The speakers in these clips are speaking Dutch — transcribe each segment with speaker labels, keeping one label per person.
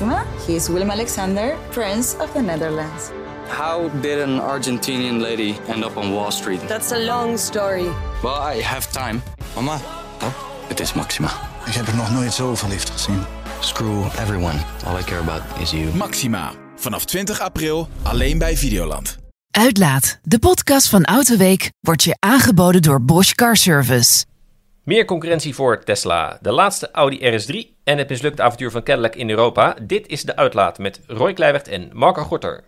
Speaker 1: Maxima. He is Willem Alexander, Prince of the Netherlands.
Speaker 2: How did an Argentinian lady end up on Wall Street?
Speaker 3: That's a long story.
Speaker 2: Well, I have time.
Speaker 4: Mama,
Speaker 2: Oh, het is Maxima.
Speaker 4: ik heb er nog nooit zo verliefd gezien.
Speaker 2: Screw everyone. All I care about is you.
Speaker 5: Maxima. Vanaf 20 april alleen bij Videoland.
Speaker 6: Uitlaat, de podcast van Autoweek, wordt je aangeboden door Bosch Car Service.
Speaker 7: Meer concurrentie voor Tesla, de laatste Audi RS3 en het mislukte avontuur van Cadillac in Europa. Dit is de uitlaat met Roy Kleiweg en Marco Gorter.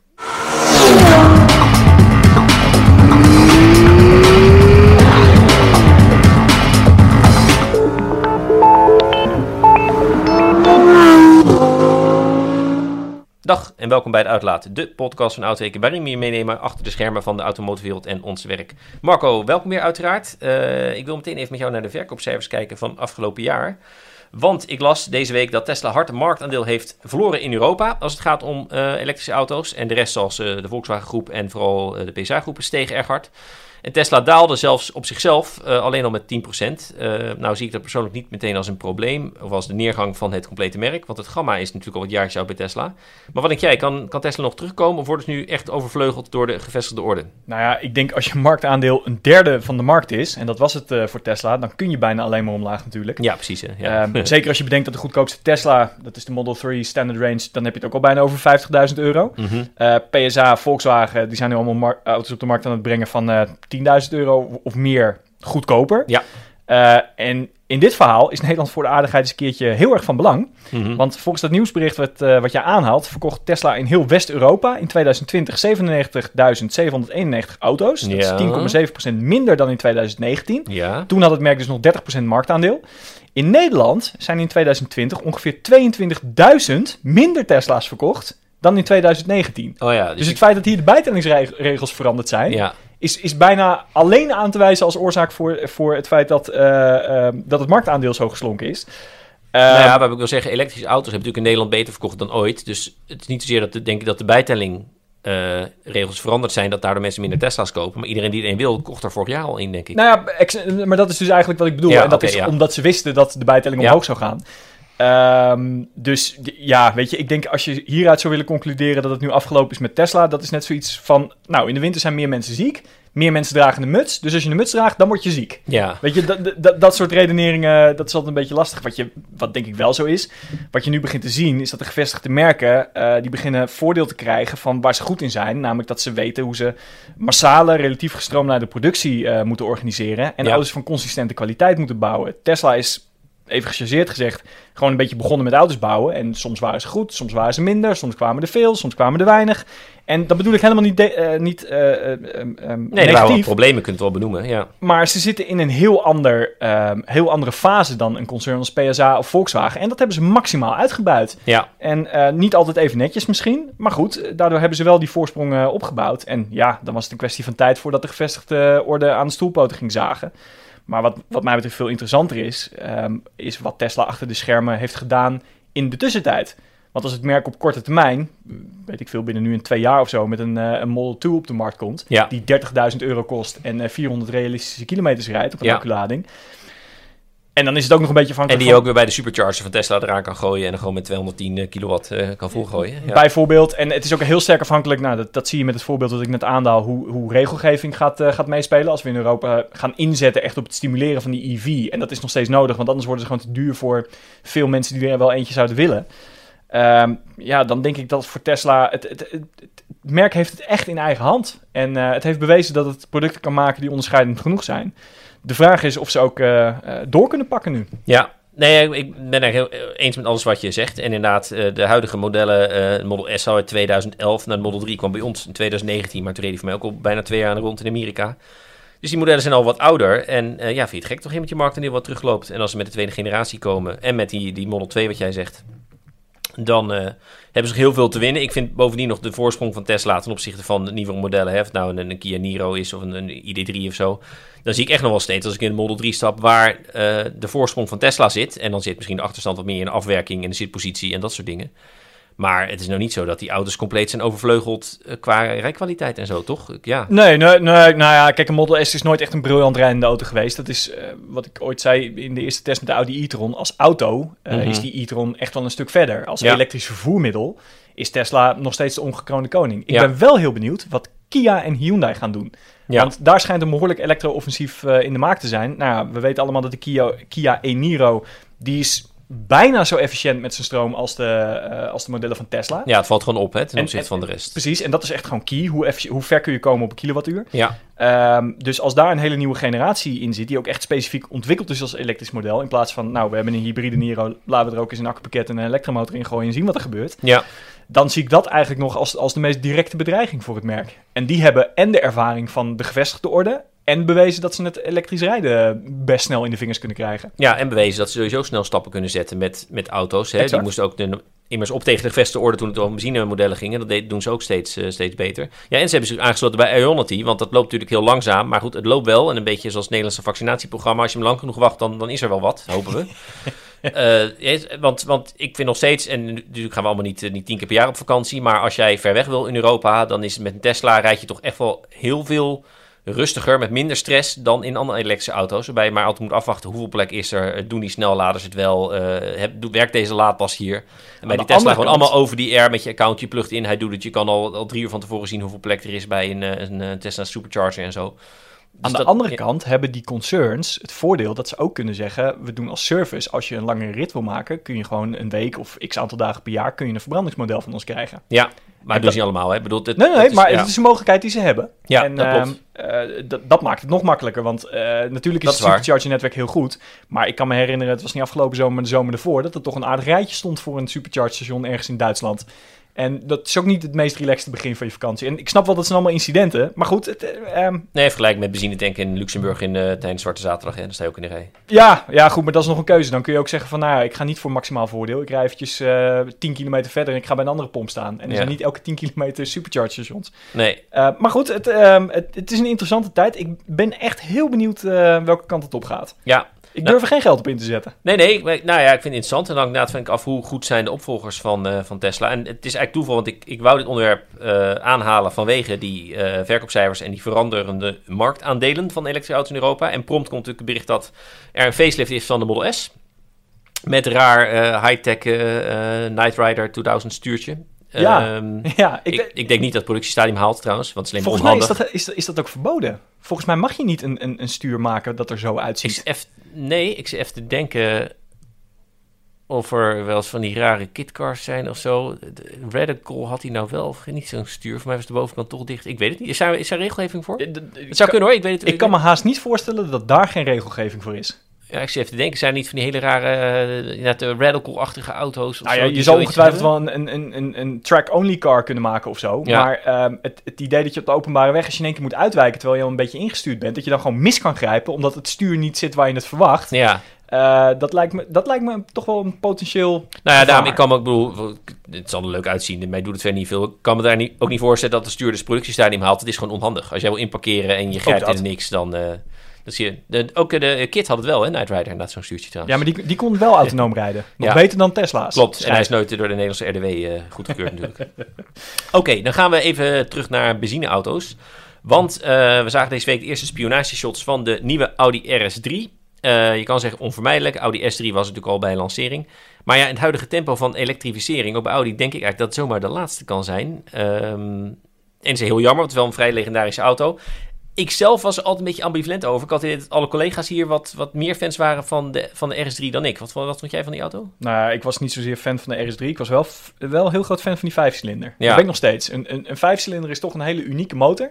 Speaker 7: Dag en welkom bij de Uitlaat, de podcast van Autoweken, waarin we je meenemen achter de schermen van de automotivewereld en ons werk. Marco, welkom weer uiteraard. Eh, ik wil meteen even met jou naar de verkoopcijfers kijken van afgelopen jaar. Want ik las deze week dat Tesla hard marktaandeel heeft verloren in Europa als het gaat om eh, elektrische auto's. En de rest, zoals eh, de Volkswagen groep en vooral eh, de PSA-groepen, stegen erg hard. En Tesla daalde zelfs op zichzelf eh, alleen al met 10%. Eh nou zie ik dat persoonlijk niet meteen als een probleem of als de neergang van het complete merk. Want het gamma is natuurlijk al wat jaartjes oud bij Tesla. Maar wat denk jij, kan, kan Tesla nog terugkomen of wordt het nu echt overvleugeld door de gevestigde orde?
Speaker 8: Nou ja, ik denk als je marktaandeel een derde van de markt is, en dat was het eh, voor Tesla, dan kun je bijna alleen maar omlaag natuurlijk.
Speaker 7: Ja, precies. Hè? Ja.
Speaker 8: Ehm, zeker als je bedenkt dat de goedkoopste Tesla, dat is de Model 3 Standard Range, dan heb je het ook al bijna over 50.000 euro.
Speaker 7: Mhm.
Speaker 8: PSA, Volkswagen, die zijn nu allemaal auto's op de markt aan het brengen van 10.000 euro of meer goedkoper.
Speaker 7: Ja.
Speaker 8: Eh, en in dit verhaal is Nederland voor de aardigheid eens een keertje heel erg van belang.
Speaker 7: Mhm.
Speaker 8: Want volgens dat nieuwsbericht wat, eh, wat je aanhaalt, verkocht Tesla in heel West-Europa in 2020 97.791 auto's. Dat
Speaker 7: Ja.
Speaker 8: is 10,7% minder dan in 2019.
Speaker 7: Ja.
Speaker 8: Toen had het merk dus nog 30% marktaandeel. In Nederland zijn in 2020 ongeveer 22.000 minder Tesla's verkocht dan in 2019.
Speaker 7: Oh ja, dus,
Speaker 8: Dus het feit dat hier de bijtellingsregels veranderd zijn,
Speaker 7: ja.
Speaker 8: Is, is bijna alleen aan te wijzen als oorzaak voor, voor het feit dat, eh, eh, dat het marktaandeel zo geslonken is. Eh,
Speaker 7: nou ja, wat ik wil zeggen, elektrische auto's hebben natuurlijk in Nederland beter verkocht dan ooit. Dus het is niet zozeer dat de, denk ik dat de bijtelling eh, regels veranderd zijn, dat daardoor mensen minder Tesla's kopen. Maar iedereen die er een wil, kocht er vorig jaar al in, denk ik.
Speaker 8: Nou ja, maar dat is dus eigenlijk wat ik bedoel.
Speaker 7: Ja,
Speaker 8: en dat is
Speaker 7: ja.
Speaker 8: omdat ze wisten dat de bijtelling
Speaker 7: Ja.
Speaker 8: omhoog zou gaan. Ehm, dus ja, weet je, ik denk als je hieruit zou willen concluderen dat het nu afgelopen is met Tesla, dat is net zoiets van, nou, in de winter zijn meer mensen ziek, meer mensen dragen een muts, dus als je een muts draagt, dan word je ziek.
Speaker 7: Ja,
Speaker 8: Weet je, dat, dat, dat soort redeneringen, dat is altijd een beetje lastig. Wat, je, wat denk ik wel zo is, wat je nu begint te zien, is dat de gevestigde merken, eh, die beginnen voordeel te krijgen van waar ze goed in zijn. Namelijk dat ze weten hoe ze massale, relatief gestroomlijnde productie eh, moeten organiseren. En
Speaker 7: Ja.
Speaker 8: auto's van consistente kwaliteit moeten bouwen. Tesla is, even gechargeerd gezegd, gewoon een beetje begonnen met auto's bouwen. En soms waren ze goed, soms waren ze minder, soms kwamen er veel, soms kwamen er weinig. En dat bedoel ik helemaal niet, de- eh, niet ehm,
Speaker 7: nee, wel problemen, kunt wel benoemen. Ja.
Speaker 8: Maar ze zitten in een heel, ander, ehm, heel andere fase dan een concern als PSA of Volkswagen. En dat hebben ze maximaal uitgebuit.
Speaker 7: Ja,
Speaker 8: En niet altijd even netjes misschien. Maar goed, daardoor hebben ze wel die voorsprong opgebouwd. En ja, dan was het een kwestie van tijd voordat de gevestigde orde aan de stoelpoten ging zagen. Maar wat, wat mij betreft veel interessanter is, ehm, is wat Tesla achter de schermen heeft gedaan in de tussentijd. Want als het merk op korte termijn, weet ik veel, binnen nu een twee jaar of zo, met een, eh, een Model 2 op de markt komt,
Speaker 7: Ja.
Speaker 8: die 30.000 euro kost en eh, 400 realistische kilometers rijdt op een
Speaker 7: Ja.
Speaker 8: acculading. En dan is het ook nog een beetje
Speaker 7: en
Speaker 8: afhankelijk
Speaker 7: die je
Speaker 8: van-
Speaker 7: ook weer bij de supercharger van Tesla eraan kan gooien en dan gewoon met 210 kilowatt eh, kan volgooien. Ja.
Speaker 8: Bijvoorbeeld, en het is ook heel sterk afhankelijk, nou, dat, dat zie je met het voorbeeld dat ik net aandaal, hoe, hoe regelgeving gaat, eh, gaat meespelen. Als we in Europa gaan inzetten echt op het stimuleren van die EV. En dat is nog steeds nodig, want anders worden ze gewoon te duur voor veel mensen die er wel eentje zouden willen. Ehm, ja, dan denk ik dat voor Tesla, het, het, het, het merk heeft het echt in eigen hand. En eh, het heeft bewezen dat het producten kan maken die onderscheidend genoeg zijn. De vraag is of ze ook eh, eh, door kunnen pakken nu.
Speaker 7: Ja, nee, ik ben er heel eens met alles wat je zegt. En inderdaad, eh, de huidige modellen, eh Model S uit 2011, naar de Model 3 kwam bij ons in 2019, maar toen reed hij voor mij ook al bijna twee jaar rond in Amerika. Dus die modellen zijn al wat ouder. En eh, ja, vind je het gek toch met je marktaandeel wat terugloopt. En als ze met de tweede generatie komen en met die, die Model 2 wat jij zegt, dan eh, hebben ze heel veel te winnen. Ik vind bovendien nog de voorsprong van Tesla ten opzichte van de nieuwe modellen. Hè, of nou een, Kia Niro is of een, een ID3 of zo. Dan zie ik echt nog wel steeds als ik in de Model 3 stap waar eh, de voorsprong van Tesla zit. En dan zit misschien de achterstand wat meer in afwerking en de zitpositie en dat soort dingen. Maar het is nou niet zo dat die auto's compleet zijn overvleugeld eh, qua rijkwaliteit en zo, toch? Ja.
Speaker 8: Nee, nee, nee, nou ja, kijk, een Model S is nooit echt een briljant rijdende auto geweest. Dat is eh, wat ik ooit zei in de eerste test met de Audi e-tron. Als auto eh,
Speaker 7: Mhm.
Speaker 8: is die e-tron echt wel een stuk verder. Als
Speaker 7: Ja.
Speaker 8: elektrisch vervoermiddel is Tesla nog steeds de ongekroonde koning. Ik
Speaker 7: Ja.
Speaker 8: ben wel heel benieuwd wat Kia en Hyundai gaan doen.
Speaker 7: Ja.
Speaker 8: Want daar schijnt een behoorlijk elektro-offensief in de maak te zijn. Nou ja, we weten allemaal dat de Kia, Kia e-Niro, die is bijna zo efficiënt met zijn stroom als de, eh, als de modellen van Tesla.
Speaker 7: ja, het valt gewoon op hè, ten
Speaker 8: En-
Speaker 7: opzichte van de rest.
Speaker 8: Precies, en dat is echt gewoon key. Hoe, hoe ver kun je komen op een kilowattuur?
Speaker 7: Ja,
Speaker 8: Ehm, dus als daar een hele nieuwe generatie in zit, die ook echt specifiek ontwikkeld is als elektrisch model, in plaats van, nou, we hebben een hybride Niro, laten we er ook eens een accupakket en een elektromotor in gooien en zien wat er gebeurt.
Speaker 7: ja.
Speaker 8: Dan zie ik dat eigenlijk nog als, als de meest directe bedreiging voor het merk. En die hebben en de ervaring van de gevestigde orde en bewezen dat ze het elektrisch rijden best snel in de vingers kunnen krijgen.
Speaker 7: ja, en bewezen dat ze sowieso snel stappen kunnen zetten met, met auto's. Hè. Die moesten ook de, immers op tegen de gevestigde orde toen het om benzinemodellen gingen. Dat deed- doen ze ook steeds, eh, steeds beter. Ja, en ze hebben zich aangesloten bij Ionity, want dat loopt natuurlijk heel langzaam. Maar goed, het loopt wel. En een beetje zoals het Nederlandse vaccinatieprogramma. Als je hem lang genoeg wacht, dan, dan is er wel wat, hopen we. Eh, want, want ik vind nog steeds, en natuurlijk gaan we allemaal niet, eh, niet tien keer per jaar op vakantie, maar als jij ver weg wil in Europa, dan is het met een Tesla rijd je toch echt wel heel veel rustiger, met minder stress dan in andere elektrische auto's. Waarbij je maar altijd moet afwachten hoeveel plek is er, eh, doen die snelladers het wel, heb, doe- werkt deze laadpas hier. En bij die Tesla gewoon allemaal over die air met je account, je plugt in, hij doet het. Je kan al, al drie uur van tevoren zien hoeveel plek er is bij een, eh, een, eh, Tesla Supercharger en zo. Dus
Speaker 8: Aan de
Speaker 7: dat-
Speaker 8: andere
Speaker 7: ja,
Speaker 8: kant hebben die concerns het voordeel dat ze ook kunnen zeggen: we doen als service, als je een langere rit wil maken, kun je gewoon een week of x aantal dagen per jaar kun je een verbrandingsmodel van ons krijgen.
Speaker 7: Ja, maar dat doen ze niet allemaal. Hè? Bedoel, dit,
Speaker 8: Nee, nee,
Speaker 7: is-
Speaker 8: maar
Speaker 7: ja.
Speaker 8: het is een mogelijkheid die ze hebben.
Speaker 7: Ja,
Speaker 8: en,
Speaker 7: dat
Speaker 8: ehm,
Speaker 7: klopt.
Speaker 8: eh, dat, dat maakt het nog makkelijker, want eh, natuurlijk is
Speaker 7: is
Speaker 8: het supercharger-netwerk heel goed. Maar ik kan me herinneren, het was niet afgelopen zomer, maar de zomer ervoor, dat er toch een aardig rijtje stond voor een supercharge-station ergens in Duitsland. En dat is ook niet het meest relaxte begin van je vakantie. En ik snap wel dat zijn allemaal incidenten, maar goed, het, ehm,
Speaker 7: Nee, vergelijk met benzinetanken in Luxemburg in, eh, tijdens Zwarte Zaterdag. En dan sta je ook in de rij.
Speaker 8: Ja, ja, goed, maar dat is nog een keuze. Dan kun je ook zeggen van, nou ja, ik ga niet voor maximaal voordeel. Ik rij eventjes eh 10 kilometer verder en ik ga bij een andere pomp staan. En er
Speaker 7: Ja.
Speaker 8: zijn niet elke 10 kilometer supercharge stations.
Speaker 7: Nee,
Speaker 8: maar goed, het, ehm, het, het is een interessante tijd. Ik ben echt heel benieuwd welke kant het op gaat.
Speaker 7: ja.
Speaker 8: Ik durf er geen geld op in te zetten.
Speaker 7: Nee, nee. Nou ja, ik vind het interessant. En dan inderdaad vind ik af hoe goed zijn de opvolgers van, eh, van Tesla. En het is eigenlijk toeval, want ik, ik wou dit onderwerp eh, aanhalen vanwege die eh, verkoopcijfers en die veranderende marktaandelen van elektrische auto's in Europa. En prompt komt natuurlijk het bericht dat er een facelift is van de Model S. Met raar high-tech Night Rider 2000 stuurtje.
Speaker 8: Ja.
Speaker 7: Ehm,
Speaker 8: Ja, ik,
Speaker 7: ik, ik denk niet dat het productiestadium haalt trouwens, want het is alleen maar
Speaker 8: volgens mij is dat, is, is dat ook verboden. Volgens mij mag je niet een, een, een stuur maken dat er zo uitziet.
Speaker 7: nee, ik zit even te denken of er wel eens van die rare kitcars zijn of zo. De Radical had hij nou wel of niet zo'n stuur. Voor mij was de bovenkant toch dicht. Ik weet het niet. Is daar, is daar regelgeving voor? Het zou
Speaker 8: kan-
Speaker 7: kunnen hoor, ik weet het.
Speaker 8: Ik kan me haast niet voorstellen dat daar geen regelgeving voor is.
Speaker 7: Ja, ik zit even te denken, zijn niet van die hele rare, de Radical-achtige auto's of
Speaker 8: Nou
Speaker 7: zo
Speaker 8: ja,
Speaker 7: die
Speaker 8: je
Speaker 7: zoiets
Speaker 8: ongetwijfeld
Speaker 7: hebben?
Speaker 8: wel een, een, een, een track-only car kunnen maken of zo.
Speaker 7: Ja.
Speaker 8: Maar ehm, het, het idee dat je op de openbare weg, als je in één keer moet uitwijken terwijl je al een beetje ingestuurd bent, dat je dan gewoon mis kan grijpen omdat het stuur niet zit waar je het verwacht.
Speaker 7: Ja,
Speaker 8: Eh, dat, lijkt me, dat lijkt me toch wel een potentieel.
Speaker 7: nou ja, daarom,
Speaker 8: gevaar.
Speaker 7: ik kan me ook, bedoel, het zal er leuk uitzien, mij doet het verder niet veel. Ik kan me daar niet, ook niet voorstellen dat de stuur dus productiestadium haalt. Het is gewoon onhandig. Als jij wil inparkeren en je grijpt in niks, dan... dan zie je, de, ook de Kit had het wel, hè, Night Rider, inderdaad, zo'n stuurtje trouwens.
Speaker 8: Ja, maar die, die kon wel autonoom rijden. Nog
Speaker 7: Ja.
Speaker 8: beter dan Tesla's.
Speaker 7: Klopt, en hij is nooit door de Nederlandse RDW eh goedgekeurd natuurlijk. Oké, dan gaan we even terug naar benzineauto's. Want eh, we zagen deze week de eerste spionageshots van de nieuwe Audi RS3. Eh, je kan zeggen onvermijdelijk. Audi S3 was natuurlijk al bij lancering. Maar ja, in het huidige tempo van elektrificering, ook bij Audi, denk ik eigenlijk dat het zomaar de laatste kan zijn. Ehm, en het is heel jammer, want het is wel een vrij legendarische auto. Ik zelf was er altijd een beetje ambivalent over. Ik had idee dat alle collega's hier wat, wat meer fans waren van de, van de RS3 dan ik. Wat, wat vond jij van die auto?
Speaker 8: Nou, ik was niet zozeer fan van de RS3. Ik was wel, wel heel groot fan van die vijfcilinder.
Speaker 7: Ja.
Speaker 8: Dat ben ik nog steeds. Een, een, een vijfcilinder is toch een hele unieke motor.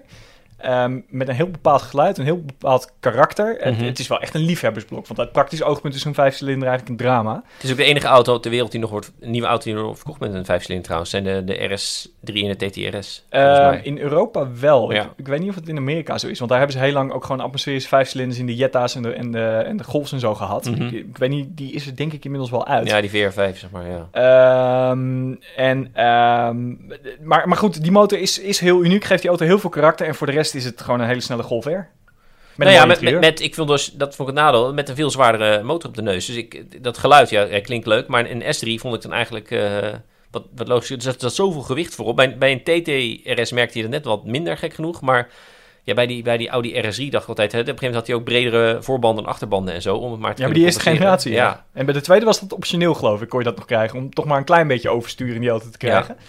Speaker 8: Ehm, met een heel bepaald geluid, een heel bepaald karakter. Het-
Speaker 7: Mhm.
Speaker 8: Het, is wel echt een liefhebbersblok. Want uit praktisch oogpunt is zo'n vijfcilinder eigenlijk een drama.
Speaker 7: Het is ook de enige auto ter wereld die nog wordt, een nieuwe auto die nog wordt verkocht met een vijfcilinder trouwens. Zijn de, de RS3 en de TTRS. volgens
Speaker 8: Eh,
Speaker 7: mij.
Speaker 8: in Europa wel.
Speaker 7: Ja.
Speaker 8: Ik, ik weet niet of het in Amerika zo is. Want daar hebben ze heel lang ook gewoon atmosferische vijfcilinders in de Jetta's en de, en de, en de Golfs en zo gehad.
Speaker 7: Mhm.
Speaker 8: ik, ik weet niet, die is er denk ik inmiddels wel uit.
Speaker 7: Ja, die VR5 zeg maar, ja.
Speaker 8: Ehm, en, ehm, maar, maar goed, die motor is, is heel uniek, geeft die auto heel veel karakter. En voor de rest is het gewoon een hele snelle Golf R. Met
Speaker 7: nou ja, met, met, met, ik vond dus, dat vond ik het nadeel, met een veel zwaardere motor op de neus. Dus ik, dat geluid, ja, klinkt leuk. Maar een S3 vond ik dan eigenlijk, eh, wat, wat logisch is. Er zat, zoveel gewicht voor op. Bij, bij een TT-RS merkte je dat net wat minder gek genoeg. Maar ja, bij, die, bij die Audi RS3 dacht ik altijd... Hè, op een gegeven moment had hij ook bredere voorbanden en achterbanden en zo. Om het maar te
Speaker 8: Ja, maar die eerste generatie. Ja. En bij de tweede was dat optioneel, geloof ik. Kon je dat nog krijgen. Om toch maar een klein beetje overstuur in die auto te krijgen. Ja,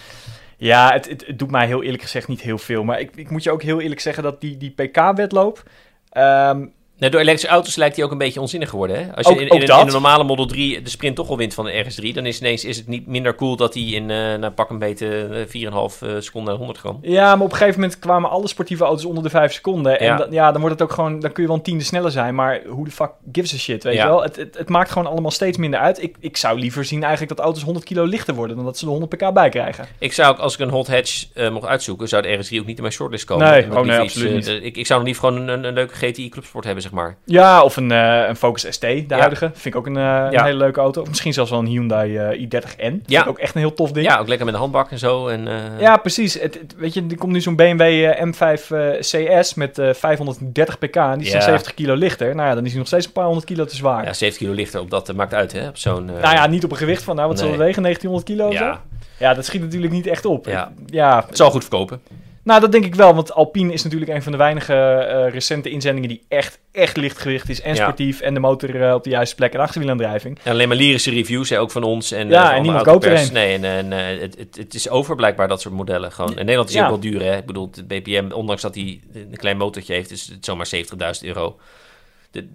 Speaker 8: het, het, het doet mij heel eerlijk gezegd niet heel veel. Maar ik, ik moet je ook heel eerlijk zeggen dat die, die PK-wedloop... ehm,
Speaker 7: Nee, door elektrische auto's lijkt hij ook een beetje onzinnig geworden. Hè? Als je
Speaker 8: Ook-
Speaker 7: in,
Speaker 8: ook
Speaker 7: in, een,
Speaker 8: dat.
Speaker 7: in een normale Model 3 de sprint toch al wint van de RS3... dan is ineens is het niet minder cool dat hij in eh nou, pak een beetje eh, 4,5 eh, seconden naar 100 kan.
Speaker 8: Ja, maar op een gegeven moment kwamen alle sportieve auto's onder de 5 seconden. En
Speaker 7: Ja.
Speaker 8: dan wordt het ook gewoon, dan kun je wel een tiende sneller zijn. Maar hoe de fuck gives a shit, weet
Speaker 7: Ja.
Speaker 8: je wel? Het, het, het maakt gewoon allemaal steeds minder uit. Ik, ik zou liever zien eigenlijk dat auto's 100 kilo lichter worden dan dat ze er 100 pk bij krijgen.
Speaker 7: Ik zou ook, als ik een hot hatch eh, mocht uitzoeken... zou de RS3 ook niet in mijn shortlist komen.
Speaker 8: Nee, oh nee, absoluut
Speaker 7: iets, eh, ik, ik zou nog liever gewoon een, een, een leuke GTI Clubsport hebben, zeg maar.
Speaker 8: Ja, of een, eh, een Focus ST, de huidige. Vind ik ook een, eh, een hele leuke auto. Of misschien zelfs wel een Hyundai eh, i30N. Vind
Speaker 7: Ja.
Speaker 8: ik ook echt een heel tof ding.
Speaker 7: Ja, ook lekker met een handbak en zo. En,
Speaker 8: Ja, precies. Het, het- weet je, er komt nu zo'n BMW eh, M5 eh, CS met eh 530 pk. En die is dan
Speaker 7: Ja.
Speaker 8: 70 kilo lichter. Nou ja, dan is hij nog steeds een paar honderd kilo te zwaar.
Speaker 7: ja, 70 kilo lichter op dat maakt uit, hè? Op zo'n...
Speaker 8: Nou ja, niet op een gewicht van, nou wat zal
Speaker 7: Nee.
Speaker 8: het wegen, 1900 kilo of
Speaker 7: Ja.
Speaker 8: zo? Ja, dat schiet natuurlijk niet echt op.
Speaker 7: Ja.
Speaker 8: ja,
Speaker 7: Het zal goed verkopen.
Speaker 8: Nou dat denk ik wel, want Alpine is natuurlijk een van de weinige eh, recente inzendingen die echt, echt lichtgewicht is en
Speaker 7: Ja.
Speaker 8: sportief en de motor eh, op de juiste plek en achterwielaandrijving.
Speaker 7: En alleen maar lyrische reviews, hè, ook van ons. En,
Speaker 8: Ja,
Speaker 7: eh, van
Speaker 8: en niemand koopt er een.
Speaker 7: Nee, en, en het, het, het is over blijkbaar, dat soort modellen. Gewoon. In Nederland is
Speaker 8: Ja.
Speaker 7: ook wel duur, hè. Ik bedoel, het BPM, ondanks dat hij een klein motortje heeft, is het zomaar 70.000 euro. De,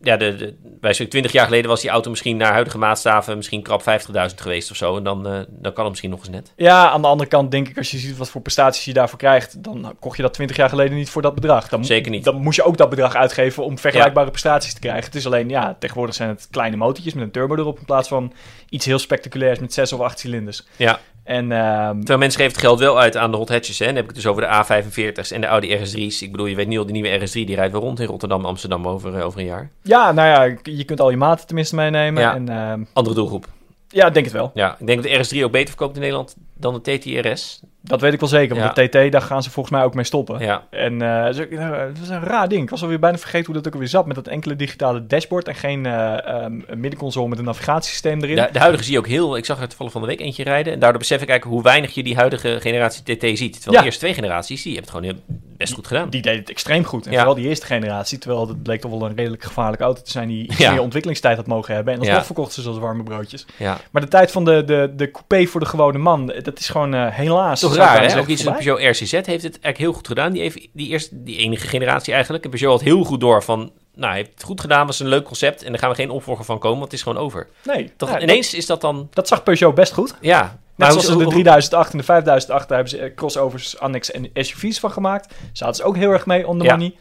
Speaker 7: ja, de, de, bij zo'n 20 jaar geleden was die auto misschien naar huidige maatstaven misschien krap 50.000 geweest of zo. En dan, eh, dan kan het misschien nog eens net.
Speaker 8: Ja, aan de andere kant denk ik, als je ziet wat voor prestaties je daarvoor krijgt, dan kocht je dat 20 jaar geleden niet voor dat bedrag. Dan,
Speaker 7: Zeker niet.
Speaker 8: Dan moest je ook dat bedrag uitgeven om vergelijkbare prestaties te krijgen. Het is alleen, ja, tegenwoordig zijn het kleine motortjes met een turbo erop in plaats van iets heel spectaculairs met 6 of 8 cilinders.
Speaker 7: Ja,
Speaker 8: En ehm,
Speaker 7: terwijl mensen geven het geld wel uit aan de hot hatches. Hè. Dan heb ik het dus over de A45's en de Audi RS3's. Ik bedoel, je weet niet al, de nieuwe RS3 die rijdt wel rond in Rotterdam, Amsterdam over, eh, over een jaar.
Speaker 8: ja, nou ja, je kunt al je maten tenminste meenemen.
Speaker 7: Ja.
Speaker 8: En ehm,
Speaker 7: Andere doelgroep.
Speaker 8: ja, ik denk het wel.
Speaker 7: Ja, ik denk dat de RS3 ook beter verkoopt in Nederland dan de TTRS.
Speaker 8: Dat weet ik wel zeker, want
Speaker 7: Ja.
Speaker 8: de TT, daar gaan ze volgens mij ook mee stoppen.
Speaker 7: Ja,
Speaker 8: En eh, dat is ook- eh, is een raar ding. Ik was alweer bijna vergeten hoe dat ook alweer zat. Met dat enkele digitale dashboard en geen eh, ehm, middenconsole met een navigatiesysteem erin.
Speaker 7: de, de huidige zie je ook heel... Ik zag er toevallig van de week eentje rijden. En daardoor besef ik eigenlijk hoe weinig je die huidige generatie TT ziet. Terwijl
Speaker 8: Ja.
Speaker 7: de eerste twee generaties, die hebben het gewoon heel, best goed gedaan.
Speaker 8: Die deed het extreem goed. En vooral die eerste generatie. Terwijl het bleek toch wel een redelijk gevaarlijke auto te zijn die meer ontwikkelingstijd had mogen hebben. En alsnog
Speaker 7: Ja.
Speaker 8: verkochten ze zoals warme broodjes.
Speaker 7: Ja.
Speaker 8: Maar de tijd van de, de, de coupé voor de gewone man, eh, dat is gewoon eh, helaas.
Speaker 7: Toch raar, hè? Ook iets als. Peugeot RCZ heeft het eigenlijk heel goed gedaan. Die, heeft, die, eerste, die enige generatie eigenlijk. En Peugeot had heel goed door van... Nou, heeft het goed gedaan, was een leuk concept. En daar gaan we geen opvolger van komen, want het is gewoon over.
Speaker 8: Nee,
Speaker 7: Toch,
Speaker 8: ja, dat-
Speaker 7: ineens is dat dan...
Speaker 8: Dat, zag Peugeot best goed.
Speaker 7: Ja.
Speaker 8: Net zoals
Speaker 7: hoe-
Speaker 8: in de
Speaker 7: hoe-
Speaker 8: 3008 en de 5008, daar hebben ze eh, crossovers, annex en SUV's van gemaakt. Zaten ze ook heel erg mee on the
Speaker 7: Ja.
Speaker 8: money.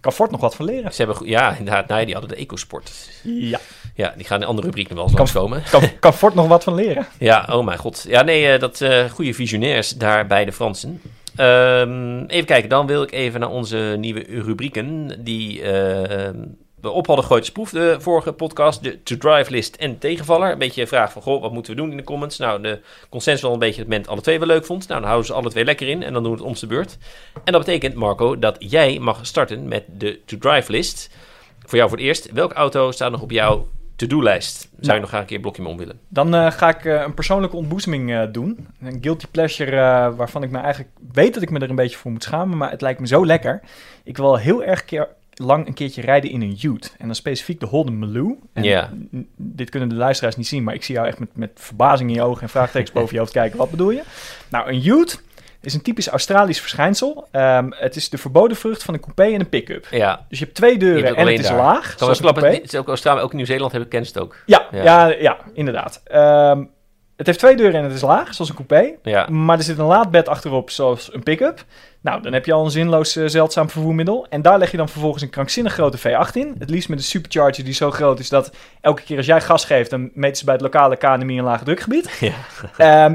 Speaker 8: Kan Ford nog wat van leren.
Speaker 7: Ze hebben, ja, inderdaad. Nee, die hadden de EcoSport.
Speaker 8: Ja,
Speaker 7: Ja, die gaan in de andere rubriek nog wel eens langskomen.
Speaker 8: kan, kan Ford nog wat van leren.
Speaker 7: Ja, oh mijn god. Ja, nee, eh, dat eh goede visionairs daar bij de Fransen. Ehm, even kijken, dan wil ik even naar onze nieuwe rubrieken die eh, we op hadden gegooid als proef de vorige podcast. De to-drive list en tegenvaller. Een beetje een vraag van, goh, wat moeten we doen in de comments? Nou, de consensus wel een beetje dat men het alle twee wel leuk vond. Nou, dan houden ze alle twee lekker in en dan doen we het om de beurt. En dat betekent, Marco, dat jij mag starten met de to-drive list. Voor jou voor het eerst. Welke auto staat nog op jouw to-do-lijst? Zou je nog graag een keer een blokje mee om willen?
Speaker 8: Dan eh, ga ik eh, een persoonlijke ontboezeming eh, doen. Een guilty pleasure waarvan ik me eigenlijk weet dat ik me er een beetje voor moet schamen. Maar het lijkt me zo lekker. Ik wil heel erg keer, lang een keertje rijden in een Ute. En dan specifiek de Holden Maloo. En Dit kunnen de luisteraars niet zien, maar ik zie jou echt met, met verbazing in je ogen en vraagtekens boven je hoofd kijken. Wat bedoel je? Nou, een Ute is een typisch Australisch verschijnsel. Ehm, het is de verboden vrucht van een coupé en een pick-up.
Speaker 7: Ja,
Speaker 8: Dus je hebt twee
Speaker 7: hebt
Speaker 8: deuren en het is
Speaker 7: daar.
Speaker 8: laag.
Speaker 7: Kan
Speaker 8: zoals een coupé.
Speaker 7: het is ook Australië, ook Nieuw-Zeeland heb ik kent het ook.
Speaker 8: Ja,
Speaker 7: Ja.
Speaker 8: ja. Ja, inderdaad. Ehm, het heeft twee deuren en het is laag, zoals een coupé.
Speaker 7: Ja,
Speaker 8: Maar er zit een laadbed achterop, zoals een pick-up. Nou, dan heb je al een zinloos eh, zeldzaam vervoermiddel. En daar leg je dan vervolgens een krankzinnig grote V8 in. Het liefst met een supercharger die zo groot is dat elke keer als jij gas geeft... dan meten ze bij het lokale KNMI een lage drukgebied.
Speaker 7: Ja.
Speaker 8: Ehm,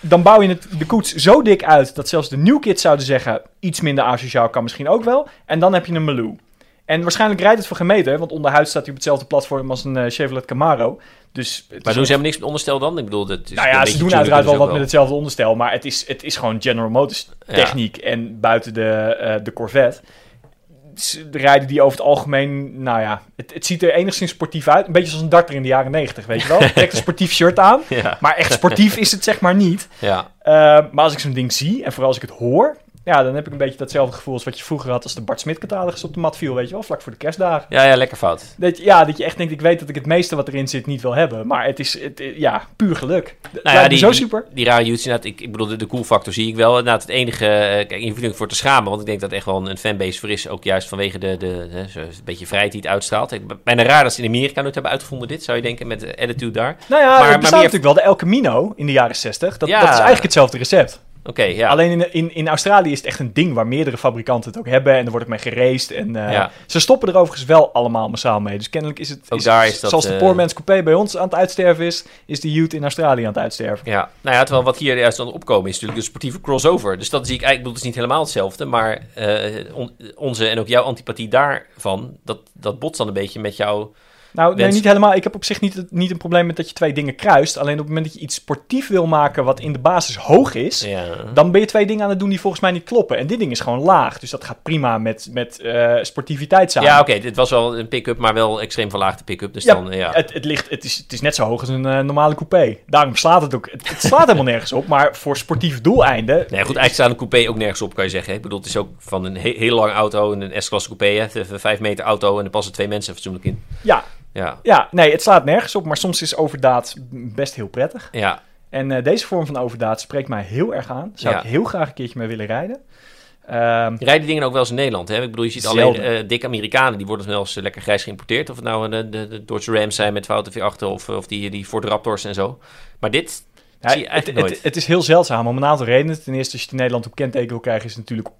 Speaker 8: dan bouw je het, de koets zo dik uit dat zelfs de new kids zouden zeggen... iets minder asociaal kan misschien ook wel. En dan heb je een Maloo. En waarschijnlijk rijdt het voor geen meter, want onderhuid staat hij op hetzelfde platform als een eh, Chevrolet Camaro. Dus
Speaker 7: maar doen
Speaker 8: ook-
Speaker 7: ze helemaal niks met onderstel dan? Ik bedoel, dat is
Speaker 8: nou ja, ze doen uiteraard wel
Speaker 7: kunnen
Speaker 8: wat
Speaker 7: ze
Speaker 8: met hetzelfde onderstel, maar het is, het is gewoon General Motors
Speaker 7: Ja.
Speaker 8: techniek en buiten de, eh, de Corvette. s- rijden die over het algemeen, nou ja, het, het ziet er enigszins sportief uit. Een beetje zoals een darter in de jaren 90, weet je wel. Trekt een sportief shirt aan,
Speaker 7: Ja.
Speaker 8: maar echt sportief is het zeg maar niet.
Speaker 7: Ja.
Speaker 8: Uh, maar als ik zo'n ding zie, en vooral als ik het hoor, ja, dan heb ik een beetje datzelfde gevoel als wat je vroeger had als de Bart Smit catalogus op de mat viel, weet je wel, vlak voor de kerstdagen.
Speaker 7: Ja, ja, lekker fout.
Speaker 8: Dat, je- ja, dat je echt denkt, ik weet dat ik het meeste wat erin zit niet wil hebben, maar het is, het, ja, puur geluk.
Speaker 7: Nou ja, die,
Speaker 8: zo super.
Speaker 7: die rare youths, ik, ik bedoel, de, de cool factor zie ik wel. Inderdaad, het enige, eh, kijk, je voor te schamen, want ik denk dat echt wel een, een fanbase voor is, ook juist vanwege de, de, een beetje vrijheid die het uitstraalt. Ik, bijna raar dat ze in Amerika nooit hebben uitgevonden dit, zou je denken, met de attitude daar.
Speaker 8: Nou ja,
Speaker 7: Maar-
Speaker 8: maar,
Speaker 7: maar
Speaker 8: er bestaat
Speaker 7: meer-
Speaker 8: natuurlijk wel de El Camino in de jaren 60. Dat,
Speaker 7: Ja.
Speaker 8: dat is eigenlijk hetzelfde recept.
Speaker 7: Oké, ja.
Speaker 8: Alleen in, in, in Australië is het echt een ding waar meerdere fabrikanten het ook hebben. En er wordt ook mee geraced. En eh,
Speaker 7: Ja.
Speaker 8: ze stoppen er overigens wel allemaal massaal mee. Dus kennelijk is het, is-
Speaker 7: daar is dat,
Speaker 8: zoals de
Speaker 7: eh,
Speaker 8: Poor Man's Coupé bij ons aan het uitsterven is, is de youth in Australië aan het uitsterven.
Speaker 7: Ja, nou ja, terwijl wat hier juist aan het opkomen is natuurlijk een sportieve crossover. Dus dat zie ik eigenlijk, ik bedoel, het is niet helemaal hetzelfde, maar eh, on- onze en ook jouw antipathie daarvan, dat, dat botst dan een beetje met jouw...
Speaker 8: Nou, nee, niet helemaal. Ik heb op zich niet, niet een probleem met dat je twee dingen kruist. Alleen op het moment dat je iets sportief wil maken wat in de basis hoog is,
Speaker 7: Ja,
Speaker 8: dan ben je twee dingen aan het doen die volgens mij niet kloppen. En dit ding is gewoon laag. Dus dat gaat prima met, met eh, sportiviteit samen.
Speaker 7: ja oké, dit was wel een pick-up, maar wel extreem verlaagde pick-up. Dus
Speaker 8: Ja,
Speaker 7: dan, ja.
Speaker 8: Het, het, ligt, het, is, het is net zo hoog als een eh, normale coupé. Daarom slaat het ook. Het, het slaat helemaal nergens op. Maar voor sportief doeleinden.
Speaker 7: Nee, goed, eigenlijk staat een coupé ook nergens op, kan je zeggen. Ik bedoel, het is ook van een he- heel lange auto, een S-klasse coupé, hè, een vijf meter auto en er passen twee mensen fatsoenlijk in.
Speaker 8: Ja,
Speaker 7: Ja,
Speaker 8: ja, nee, het slaat nergens op. Maar soms is overdaad best heel prettig.
Speaker 7: ja,
Speaker 8: En eh, deze vorm van overdaad spreekt mij heel erg aan. Zou
Speaker 7: Ja.
Speaker 8: ik heel graag een keertje mee willen rijden. Ehm,
Speaker 7: Rijden dingen ook wel eens in Nederland? Hè? Ik bedoel, je ziet
Speaker 8: Zelden.
Speaker 7: alleen eh, dikke Amerikanen, die worden wel eens eh, lekker grijs geïmporteerd. Of het nou de, de, de Dodge Rams zijn met foute V8 of, of die, die Ford Raptors en zo. Maar dit
Speaker 8: ja,
Speaker 7: zie je
Speaker 8: het,
Speaker 7: nooit.
Speaker 8: het is heel zeldzaam om een aantal redenen. Ten eerste, als je het in Nederland op kenteken wil krijgen, is het natuurlijk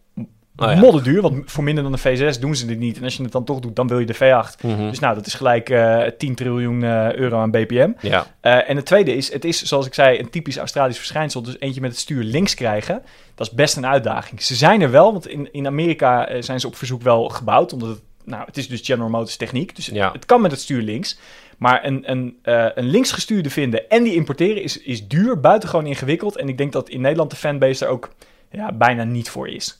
Speaker 7: Oh ja.
Speaker 8: modderduur. Want voor minder dan een V6 doen ze dit niet. En als je het dan toch doet, dan wil je de V8.
Speaker 7: Mhm.
Speaker 8: Dus nou, dat is gelijk eh 10 triljoen eh, euro aan BPM.
Speaker 7: Ja,
Speaker 8: Eh, en het tweede is, het is zoals ik zei, een typisch Australisch verschijnsel. Dus eentje met het stuur links krijgen, dat is best een uitdaging. Ze zijn er wel, want in, in Amerika zijn ze op verzoek wel gebouwd. Omdat het, nou, het is dus General Motors techniek. Dus het,
Speaker 7: Ja.
Speaker 8: het kan met het stuur links. Maar een, een, een linksgestuurde vinden en die importeren is, is duur, buitengewoon ingewikkeld. En ik denk dat in Nederland de fanbase er ook ja, bijna niet voor is.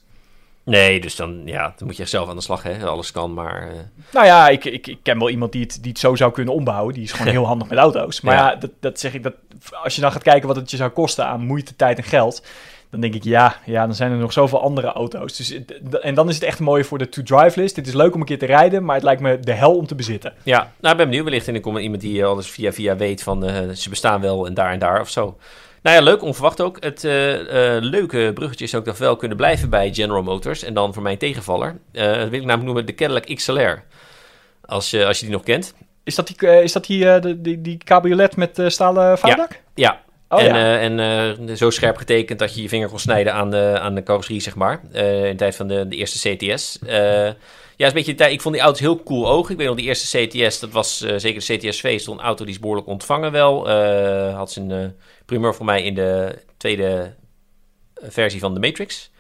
Speaker 7: Nee, dus dan, ja, dan moet je zelf aan de slag, hè. Alles kan, maar... eh,
Speaker 8: Nou ja, ik, ik, ik ken wel iemand die het, die het zo zou kunnen ombouwen. Die is gewoon heel handig met auto's. Maar
Speaker 7: Ja.
Speaker 8: ja, dat, dat zeg ik. Dat, als je dan gaat kijken wat het je zou kosten aan moeite, tijd en geld. Dan denk ik, ja, ja, dan zijn er nog zoveel andere auto's. Dus, d- en dan is het echt mooi voor de to-drive list. Dit is leuk om een keer te rijden, maar het lijkt me de hel om te bezitten.
Speaker 7: Ja, nou, ik ben benieuwd. Wellicht in de iemand die eh, alles via via weet van eh, ze bestaan wel en daar en daar of zo. Nou ja, leuk, onverwacht ook. Het eh, eh, leuke bruggetje is ook dat we wel kunnen blijven bij General Motors. En dan voor mijn tegenvaller, eh, dat wil ik namelijk noemen de Cadillac XLR. Als, je als je die nog kent.
Speaker 8: Is dat die, is dat die, die, die cabriolet met stalen vouwdak?
Speaker 7: Ja,
Speaker 8: Oh
Speaker 7: en,
Speaker 8: ja.
Speaker 7: en zo scherp getekend dat je je vinger kon snijden aan de, aan de carrosserie, zeg maar. In de tijd van de, de eerste CTS. Ja, is een beetje tijd. Ik vond die auto's heel cool oog. Ik weet nog, die eerste CTS, dat was zeker de CTS-V, stond een auto die is behoorlijk ontvangen wel. Had zijn eh primeur voor mij in de tweede versie van de Matrix.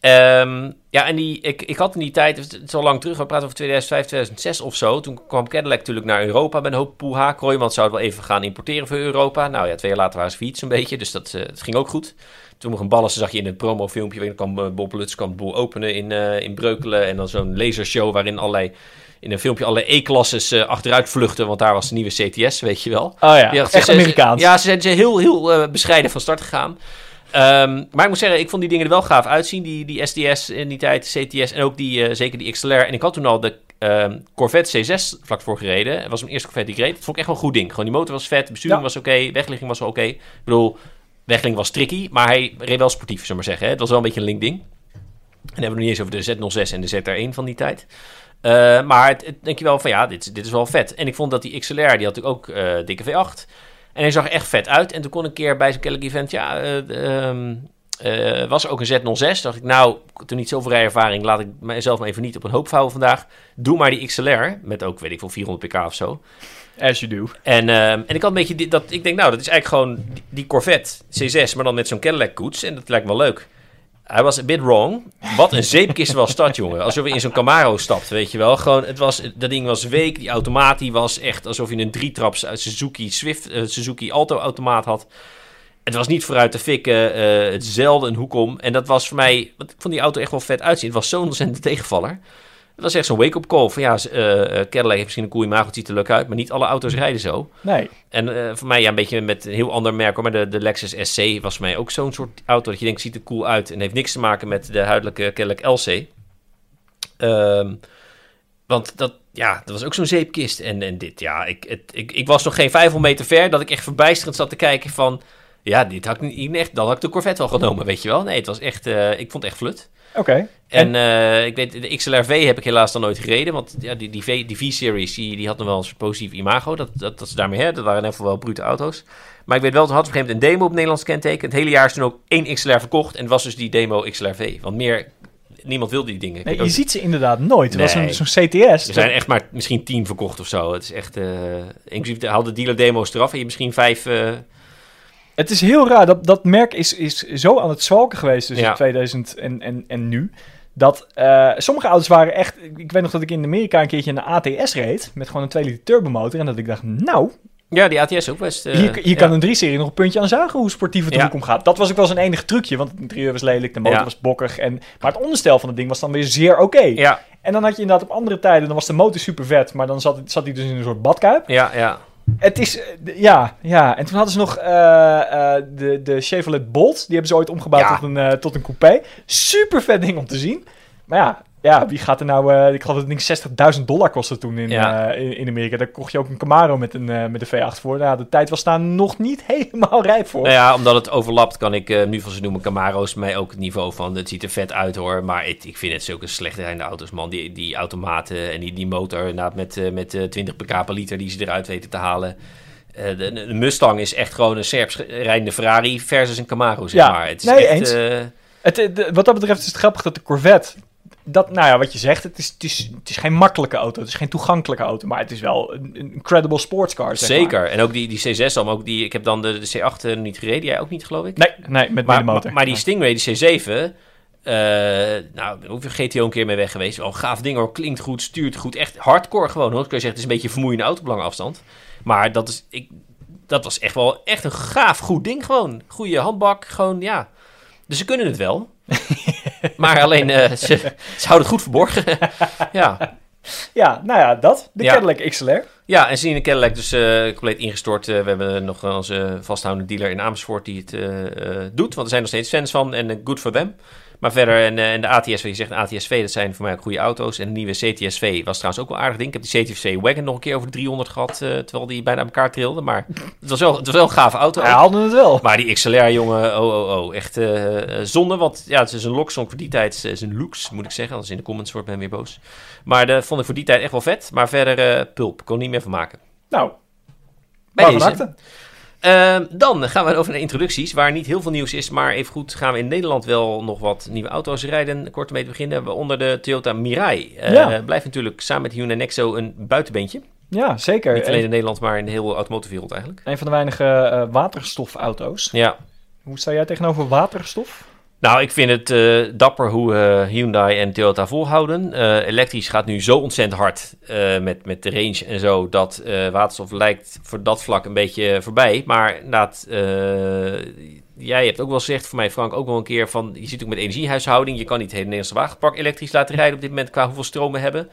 Speaker 7: Ehm, ja, en die, ik, ik had in die tijd, het is al lang terug, we praten over 2005, 2006 of zo. Toen kwam Cadillac natuurlijk naar Europa met een hoop poeha. Kooijman zou het wel even gaan importeren voor Europa. Nou ja, twee jaar later waren ze failliet zo'n beetje, dus dat, eh, het ging ook goed. Toen nog een ballassen zag je in een promofilmpje, weet je, dan kwam eh, Bob Lutz kwam boel openen in, eh, in Breukelen. En dan zo'n lasershow waarin allerlei, in een filmpje allerlei E-klasses eh, achteruit vluchten, want daar was de nieuwe CTS, weet je wel.
Speaker 8: Oh ja,
Speaker 7: Ja, ze-
Speaker 8: echt
Speaker 7: ze-
Speaker 8: Amerikaans.
Speaker 7: Ja, ze zijn ze heel, heel eh, bescheiden van start gegaan. Ehm, maar ik moet zeggen, ik vond die dingen er wel gaaf uitzien. Die, die SDS in die tijd, CTS en ook die, eh, zeker die XLR. En ik had toen al de ehm, Corvette C6 vlak voor gereden. Het was mijn eerste Corvette die ik reed. Dat vond ik echt wel een goed ding. Gewoon die motor was vet, de besturing
Speaker 8: Ja.
Speaker 7: was oké, wegligging was wel oké. Ik bedoel, wegligging was tricky, maar hij reed wel sportief, zullen we maar zeggen. Hè? Het was wel een beetje een link ding. En dan hebben we nog niet eens over de Z06 en de ZR1 van die tijd. Eh, maar het, het- denk je wel van ja, dit, dit is wel vet. En ik vond dat die XLR, die had natuurlijk ook eh, dikke V8. En hij zag er echt vet uit. En toen kon ik een keer bij zo'n Cadillac event, ja, eh, was er ook een Z06. dacht ik, nou, toen niet zoveel rijervaring, laat ik mezelf maar even niet op een hoop vouwen vandaag. Doe maar die XLR, met ook, weet ik veel, 400 pk of zo.
Speaker 8: As you do.
Speaker 7: En, ehm, en ik had een beetje, dat, ik denk, nou, dat is eigenlijk gewoon die, die Corvette C6, maar dan met zo'n Cadillac koets. En dat lijkt me wel leuk. Hij was a bit wrong. Wat een zeepkist was dat, jongen. Alsof je in zo'n Camaro stapt, weet je wel. Gewoon, het was, dat ding was week. Die automaat die was echt alsof je een drietraps uit Suzuki Swift, eh, Suzuki Alto automaat had. Het was niet vooruit te fikken. eh het zelde een hoek om. En dat was voor mij, want ik vond die auto echt wel vet uitzien. Het was zo'n ontzettende tegenvaller. Dat was echt zo'n wake-up call van ja, eh, eh, Cadillac heeft misschien een cool imago, het ziet er leuk uit, maar niet alle auto's rijden zo.
Speaker 8: Nee.
Speaker 7: En eh, voor mij ja, een beetje met een heel ander merk, hoor, maar de, de Lexus SC was voor mij ook zo'n soort auto dat je denkt, ziet er cool uit en heeft niks te maken met de huidelijke Cadillac LC. Ehm, want dat, ja, dat was ook zo'n zeepkist. En, en dit, ja, ik, het, ik, ik was nog geen 500 meter ver dat ik echt verbijsterend zat te kijken van... Ja, dit had ik niet echt, dan had ik de Corvette wel genomen, weet je wel. Nee, het was echt, eh, ik vond het echt flut.
Speaker 8: Oké.
Speaker 7: En eh, ik weet, de XLRV heb ik helaas dan nooit gereden. Want ja, die, die, V, die V-series, die, die had nog wel een positief imago. Dat, dat, dat is daarmee, hè. Dat waren in ieder geval wel brute auto's. Maar ik weet wel, toen had op een gegeven moment een demo op Nederlands kenteken. Het hele jaar is toen ook één XLR verkocht. En was dus die demo XLRV. Want meer, niemand wilde die dingen.
Speaker 8: Nee, je ziet ze inderdaad nooit. Er was
Speaker 7: Nee.
Speaker 8: zo'n zo'n CTS.
Speaker 7: er zijn echt maar misschien tien verkocht of zo. Het is echt, eh inclusief de, hadden dealer demo's eraf. En je hebt misschien vijf... eh,
Speaker 8: Het is heel raar. Dat, dat merk is, is zo aan het zwalken geweest tussen
Speaker 7: Ja.
Speaker 8: 2000 en, en, en nu. Dat eh, sommige auto's waren echt... Ik weet nog dat ik in Amerika een keertje een ATS reed. Met gewoon een 2 liter turbomotor. En dat ik dacht, nou,
Speaker 7: ja, die ATS ook best... eh,
Speaker 8: hier, hier
Speaker 7: ja.
Speaker 8: kan een 3-serie nog een puntje aan zagen hoe sportief het
Speaker 7: Ja.
Speaker 8: hoek omgaat. Dat was ook wel zijn enige trucje. Want het interieur was lelijk, de motor was bokkig. En, maar het onderstel van het ding was dan weer zeer oké.
Speaker 7: Ja,
Speaker 8: En dan had je inderdaad op andere tijden... Dan was de motor super vet. Maar dan zat, zat hij dus in een soort badkuip.
Speaker 7: ja, ja.
Speaker 8: Het is, eh, ja, ja. En toen hadden ze nog eh, eh, de, de Chevrolet Bolt. Die hebben ze ooit omgebouwd
Speaker 7: Ja.
Speaker 8: tot, een, tot een coupé. Super vet ding om te zien. Maar ja, ja wie gaat er nou... eh, ik geloof dat het ding 60.000 dollar kostte toen in,
Speaker 7: Ja.
Speaker 8: eh, in, in Amerika. Daar kocht je ook een Camaro met een, eh, met een V8 voor. Nou, de tijd was daar nog niet helemaal rijp voor.
Speaker 7: Nou ja, omdat het overlapt, kan ik nu van ze noemen Camaro's mij ook het niveau van. Het ziet er vet uit hoor, maar het, ik vind het zulke slecht rijdende auto's, man. Die, die automaten en die, die motor, inderdaad, met, met eh, 20 pk per liter die ze eruit weten te halen. De, de Mustang is echt gewoon een Serps rijdende Ferrari versus een Camaro, zeg
Speaker 8: Ja,
Speaker 7: maar. Het is
Speaker 8: nee,
Speaker 7: echt,
Speaker 8: eens. Het, wat dat betreft is het grappig dat de Corvette... Dat, nou ja, wat je zegt, het is, het, is, het is geen makkelijke auto. Het is geen toegankelijke auto. Maar het is wel een, een incredible sportscar, zeg maar.
Speaker 7: zeker. En ook die, die C6 dan, ook die, ik heb dan de, de C8 niet gereden, jij ook niet geloof ik?
Speaker 8: Nee, nee, met
Speaker 7: Maar,
Speaker 8: middenmotor.
Speaker 7: maar, maar die Stingray, die C7, eh nou, weer GTO een keer mee weg geweest. Wel een gaaf ding hoor, klinkt goed, stuurt goed. Echt hardcore gewoon hoor. Kun je zeggen, het is een beetje een vermoeiende auto op lange afstand. Maar dat, is, ik, dat was echt wel echt een gaaf goed ding gewoon. Goede handbak, gewoon ja. Dus ze kunnen het wel. maar alleen, eh, ze, ze houden het goed verborgen. ja.
Speaker 8: Ja, nou ja, dat. De
Speaker 7: Ja.
Speaker 8: Cadillac XLR.
Speaker 7: Ja, en zien de Cadillac dus eh, compleet ingestort. Eh, we hebben nog onze vasthoudende dealer in Amersfoort die het doet. Want er zijn nog steeds fans van en good for them. Maar verder, en, eh, en de ATSV, je zegt ATSV, dat zijn voor mij ook goede auto's. En de nieuwe CTSV was trouwens ook wel aardig ding. Ik heb die CTSV Wagon nog een keer over de 300 gehad, eh, terwijl die bijna aan elkaar trilde. Maar het was wel, het was wel een gave auto.
Speaker 8: Hij hadden het wel.
Speaker 7: Maar die XLR, jongen, oh, oh, oh. Echt eh, zonde, want ja, het is een loksong voor die tijd. Is een looks, moet ik zeggen. Anders in de comments wordt men weer boos. Maar dat vond ik voor die tijd echt wel vet. Maar verder, eh, pulp. Kon niet meer van maken.
Speaker 8: Nou,
Speaker 7: Bij deze. Ehm, dan gaan we over naar introducties, waar niet heel veel nieuws is. Maar even goed gaan we in Nederland wel nog wat nieuwe auto's rijden. Kort mee te beginnen, waaronder de Toyota Mirai. Eh,
Speaker 8: Ja.
Speaker 7: Blijft natuurlijk samen met Hyundai Nexo een buitenbeentje.
Speaker 8: Ja, zeker.
Speaker 7: Niet alleen
Speaker 8: Een,
Speaker 7: in Nederland, maar in de hele automotivewereld eigenlijk.
Speaker 8: een van de weinige eh, waterstofauto's.
Speaker 7: Ja,
Speaker 8: Hoe sta jij tegenover waterstof?
Speaker 7: Nou, ik vind het eh, dapper hoe eh, Hyundai en Toyota volhouden. Eh, elektrisch gaat nu zo ontzettend hard met, met de range en zo... dat waterstof lijkt voor dat vlak een beetje voorbij. Maar inderdaad, jij hebt ook wel gezegd, voor mij Frank ook wel een keer... van je zit ook met energiehuishouding. Je kan niet het hele Nederlandse wagenpark elektrisch laten rijden op dit moment... qua hoeveel stroom we hebben.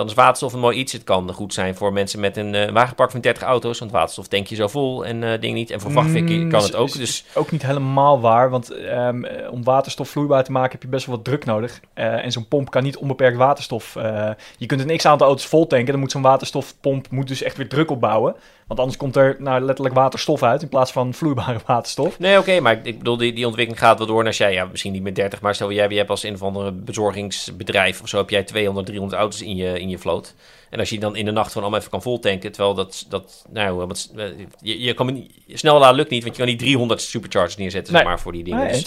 Speaker 7: Dan is waterstof een mooi iets. Het kan goed zijn voor mensen met een eh, wagenpark van 30 auto's... want waterstof denk je zo vol en eh ding niet. En voor vrachtverkeer
Speaker 8: Mm,
Speaker 7: kan
Speaker 8: is-
Speaker 7: het ook. Dus
Speaker 8: Ook niet helemaal waar, want ehm, eh, om waterstof vloeibaar te maken heb je best wel wat druk nodig. En zo'n pomp kan niet onbeperkt waterstof. je kunt een x-aantal auto's vol tanken, dan moet zo'n waterstofpomp moet dus echt weer druk opbouwen. Want anders komt er nou letterlijk waterstof uit in plaats van vloeibare waterstof.
Speaker 7: Nee, oké, maar ik, ik bedoel, die, die ontwikkeling gaat wel door. En als jij, ja, misschien niet met 30, maar stel jij, jij hebt als een of andere bezorgingsbedrijf of zo, heb jij 200, 300 auto's in je, in je vloot. En als je dan in de nacht van allemaal even kan voltanken, terwijl dat, dat nou, wat, eh, je, je kan niet, snel laden lukt niet, want je kan niet 300 superchargers neerzetten,
Speaker 8: Nee.
Speaker 7: zeg maar, voor die dingen.
Speaker 8: Nee.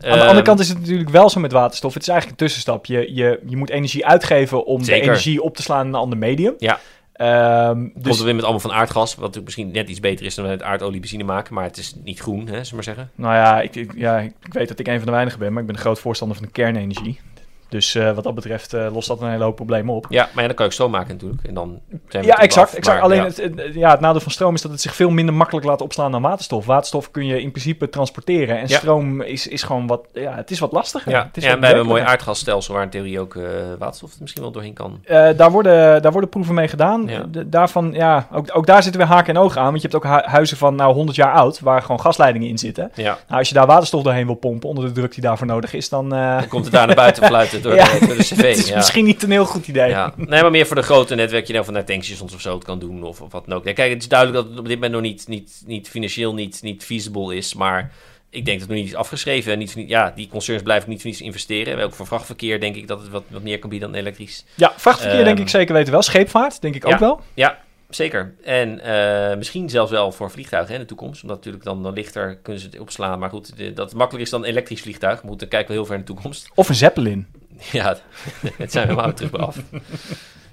Speaker 8: Aan de andere
Speaker 7: ehm,
Speaker 8: kant is het natuurlijk wel zo met waterstof. Het is eigenlijk een tussenstap. Je, je, je moet energie uitgeven om
Speaker 7: Zeker.
Speaker 8: de energie op te slaan in een ander medium.
Speaker 7: Ja. Komt
Speaker 8: dus
Speaker 7: er weer met allemaal van aardgas, wat natuurlijk misschien net iets beter is dan met aardolie benzine maken, maar het is niet groen, hè, zullen we maar zeggen.
Speaker 8: Nou ja ik, ik, ja, ik weet dat ik een van de weinigen ben, maar ik ben een groot voorstander van de kernenergie. Dus eh, wat dat betreft eh, lost dat een hele hoop problemen op.
Speaker 7: Ja, maar ja, dan kan je ook stroom maken natuurlijk. En dan zijn we
Speaker 8: Ja, exact.
Speaker 7: af.
Speaker 8: exact.
Speaker 7: Maar,
Speaker 8: Alleen
Speaker 7: ja.
Speaker 8: Het, het- ja, het nadeel van stroom is dat het zich veel minder makkelijk laat opslaan dan waterstof. Waterstof kun je in principe transporteren. En
Speaker 7: Ja.
Speaker 8: stroom is, is gewoon wat, ja, het is wat lastiger.
Speaker 7: Ja,
Speaker 8: het is
Speaker 7: ja en wij hebben een mooi aardgasstelsel waar in theorie ook eh, waterstof er misschien wel doorheen kan.
Speaker 8: Daar, worden, daar worden proeven mee gedaan. De- daarvan, ja, ook, ook daar zitten weer haken en ogen aan. Want je hebt ook hu- huizen van nou 100 jaar oud, waar gewoon gasleidingen in zitten.
Speaker 7: Ja,
Speaker 8: Nou, als je daar waterstof doorheen wil pompen, onder de druk die daarvoor nodig is, dan...
Speaker 7: dan komt het daar naar buiten fluiten door,
Speaker 8: Ja,
Speaker 7: de, door de cv.
Speaker 8: het is
Speaker 7: ja.
Speaker 8: misschien niet een heel goed idee.
Speaker 7: Ja, nee, maar meer voor de grote netwerken, nou, van naar tankstations of zo het kan doen, of, of wat dan ook. Ja, kijk, het is duidelijk dat het op dit moment nog niet, niet, niet financieel niet, niet feasible is, maar ik denk dat het nog niet is afgeschreven. En niet, ja, die concerns blijven niet voor niets investeren. Ook voor vrachtverkeer denk ik dat het wat, wat meer kan bieden dan elektrisch.
Speaker 8: Ja, vrachtverkeer denk
Speaker 7: Ehm,
Speaker 8: ik zeker weten wel. Scheepvaart denk ik
Speaker 7: ja.
Speaker 8: ook wel.
Speaker 7: Ja, zeker. En eh, misschien zelfs wel voor vliegtuigen hè, in de toekomst. Omdat natuurlijk dan, dan lichter kunnen ze het opslaan. Maar goed, de- dat makkelijker is dan een elektrisch vliegtuig. Dan kijken we heel ver in de toekomst.
Speaker 8: Of een Zeppelin.
Speaker 7: Ja, het zijn we helemaal terug af.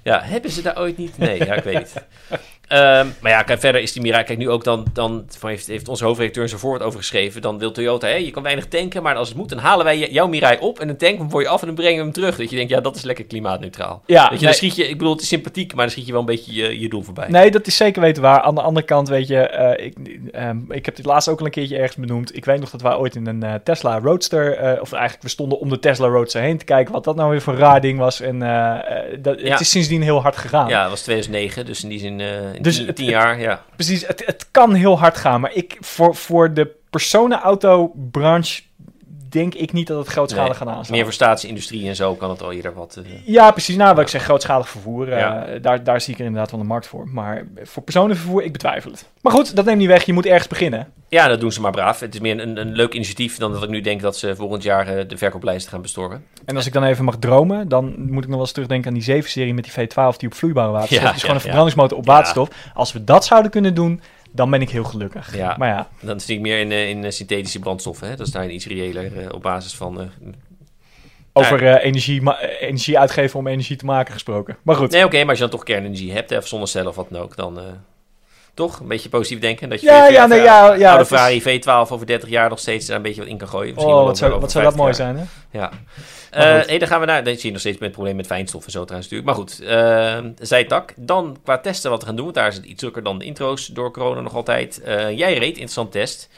Speaker 7: Ja, hebben ze daar ooit niet? Nee, ja, ik weet niet. Ehm, maar ja, kijk, verder is die Mirai, kijk nu ook dan, dan van heeft, heeft onze hoofdredacteur zijn voorwoord over geschreven. Dan wil Toyota, hé, je kan weinig tanken, maar als het moet, dan halen wij jouw Mirai op en dan tanken we hem voor je af en dan brengen we hem terug. Dat je denkt, ja, dat is lekker klimaatneutraal.
Speaker 8: Ja,
Speaker 7: Weet je, dan schiet je, ik bedoel, het is sympathiek, maar dan schiet je wel een beetje je, je doel voorbij.
Speaker 8: Nee, dat is zeker weten waar. Aan de andere kant, weet je, eh, ik, ehm, ik heb dit laatst ook al een keertje ergens benoemd. Ik weet nog dat wij ooit in een eh, Tesla Roadster, eh, of eigenlijk we stonden om de Tesla Roadster heen te kijken wat dat nou weer voor een raar ding was. En dat,
Speaker 7: Ja.
Speaker 8: het is sindsdien heel hard gegaan.
Speaker 7: Ja, dat was 2009, dus in die zin, in
Speaker 8: Dus
Speaker 7: tien,
Speaker 8: het-
Speaker 7: tien jaar, ja.
Speaker 8: Precies, het, het kan heel hard gaan. Maar ik, voor, voor de personenauto-branche denk ik niet dat het grootschalig
Speaker 7: Nee,
Speaker 8: gaat aanslaan.
Speaker 7: Meer voor staatsindustrie en zo kan het al eerder wat... eh,
Speaker 8: Ja, precies. Nou, wat ik zeg, grootschalig vervoer. eh,
Speaker 7: Ja.
Speaker 8: daar, daar zie ik er inderdaad wel de markt voor. Maar voor personenvervoer, ik betwijfel het. Maar goed, dat neemt niet weg. Je moet ergens beginnen.
Speaker 7: Ja, dat doen ze maar braaf. Het is meer een, een leuk initiatief dan dat ik nu denk dat ze volgend jaar eh, de verkooplijsten gaan bestormen.
Speaker 8: En als ik dan even mag dromen, dan moet ik nog wel eens terugdenken aan die 7-serie met die V12 die op vloeibare waterstof.
Speaker 7: Ja,
Speaker 8: dus gewoon
Speaker 7: ja,
Speaker 8: een verbrandingsmotor op waterstof. Als we dat zouden kunnen doen, dan ben ik heel gelukkig.
Speaker 7: Ja.
Speaker 8: Maar ja,
Speaker 7: Dan zie ik meer in, eh, in eh, synthetische brandstoffen. Hè? Dat is daar iets reëler eh, op basis van...
Speaker 8: over energie, energie uitgeven om energie te maken gesproken. Maar goed.
Speaker 7: Nee, oké, maar als je dan toch kernenergie hebt, hè, of zonnecellen of wat dan ook, dan... toch een beetje positief denken. Dat je
Speaker 8: Ja, ja, nee, ja, ja,
Speaker 7: oude
Speaker 8: is-
Speaker 7: Ferrari V12 over 30 jaar nog steeds daar een beetje wat in kan gooien. Misschien
Speaker 8: Oh,
Speaker 7: wel
Speaker 8: wat zou, wat zou dat
Speaker 7: 50
Speaker 8: mooi
Speaker 7: jaar.
Speaker 8: zijn, hè?
Speaker 7: Ja. Eh,
Speaker 8: goed.
Speaker 7: nee, dan gaan we naar. Dan zie je nog steeds met het probleem met fijnstof en zo trouwens natuurlijk. Maar goed, eh zijtak. Dan qua testen wat we gaan doen. Want daar is het iets drukker dan de intro's door corona nog altijd. Eh, jij reed, interessant test.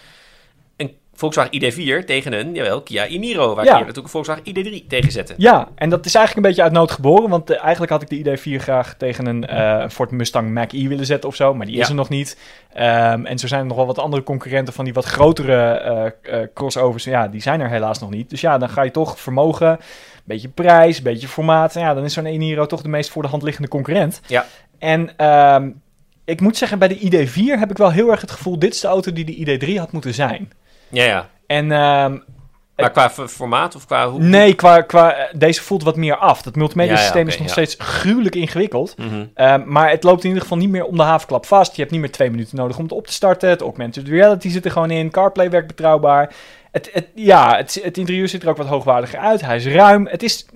Speaker 7: Volkswagen ID4 tegen een, jawel, Kia e-Niro. Waar
Speaker 8: Ja.
Speaker 7: Kia natuurlijk een Volkswagen ID3 tegen zette.
Speaker 8: Ja, en dat is eigenlijk een beetje uit nood geboren. Want eh, eigenlijk had ik de ID4 graag tegen een eh, Ford Mustang Mach-E willen zetten of zo. Maar die is er nog niet. Ehm, en zo zijn er nog wel wat andere concurrenten van die wat grotere eh, crossovers. Ja, die zijn er helaas nog niet. Dus ja, dan ga je toch vermogen, beetje prijs, een beetje formaat. En ja, dan is zo'n e-Niro toch de meest voor de hand liggende concurrent.
Speaker 7: Ja.
Speaker 8: En ehm, ik moet zeggen, bij de ID4 heb ik wel heel erg het gevoel... dit is de auto die de ID3 had moeten zijn.
Speaker 7: Ja, ja.
Speaker 8: En ehm,
Speaker 7: Maar qua formaat of qua hoe?
Speaker 8: Nee, qua, qua, eh, deze voelt wat meer af. Dat multimedia
Speaker 7: Ja, ja,
Speaker 8: systeem is nog
Speaker 7: ja.
Speaker 8: steeds gruwelijk ingewikkeld.
Speaker 7: Mhm.
Speaker 8: Ehm, maar het loopt in ieder geval niet meer om de havenklap vast. Je hebt niet meer twee minuten nodig om het op te starten. Het augmented reality zit er gewoon in. CarPlay werkt betrouwbaar. Het, het, ja, het, het interieur ziet er ook wat hoogwaardiger uit. Hij is ruim. Het is,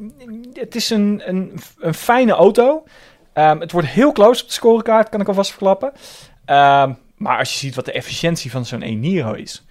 Speaker 8: het is een, een, een fijne auto. Ehm, het wordt heel close op de scorekaart, kan ik alvast verklappen. Maar als je ziet wat de efficiëntie van zo'n e-Niro is...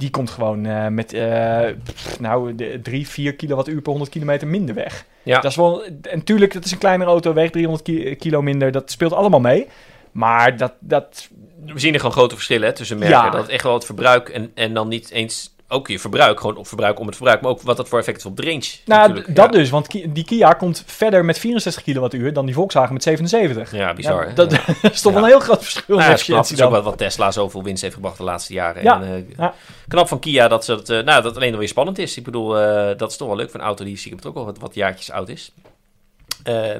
Speaker 8: Die komt gewoon eh, met eh, pff, nou, de 3, 4 kilowattuur per 100 kilometer minder weg.
Speaker 7: Ja.
Speaker 8: Dat is wel, en natuurlijk, dat is een kleinere auto, weegt 300 ki- kilo minder. Dat speelt allemaal mee. Maar dat, dat
Speaker 7: We zien er gewoon grote verschillen hè, tussen merken.
Speaker 8: Ja.
Speaker 7: Dat echt wel het verbruik en, en dan niet eens ook je verbruik, gewoon op verbruik om het verbruik, maar ook wat dat voor effect heeft op de range.
Speaker 8: nou, dat
Speaker 7: ja.
Speaker 8: dus, want die Kia komt verder met 64 kilowattuur dan die Volkswagen met 77.
Speaker 7: Ja, bizar.
Speaker 8: Ja, dat,
Speaker 7: Ja.
Speaker 8: dat is toch een heel groot verschil
Speaker 7: Nou ja, het is ook wel wat Tesla zoveel winst heeft gebracht de laatste jaren.
Speaker 8: Ja,
Speaker 7: En, eh. Knap van Kia dat, ze dat, eh, nou, dat alleen alweer spannend is. Ik bedoel, eh, dat is toch wel leuk voor een auto die stiekem toch wel wat, wat jaartjes oud is.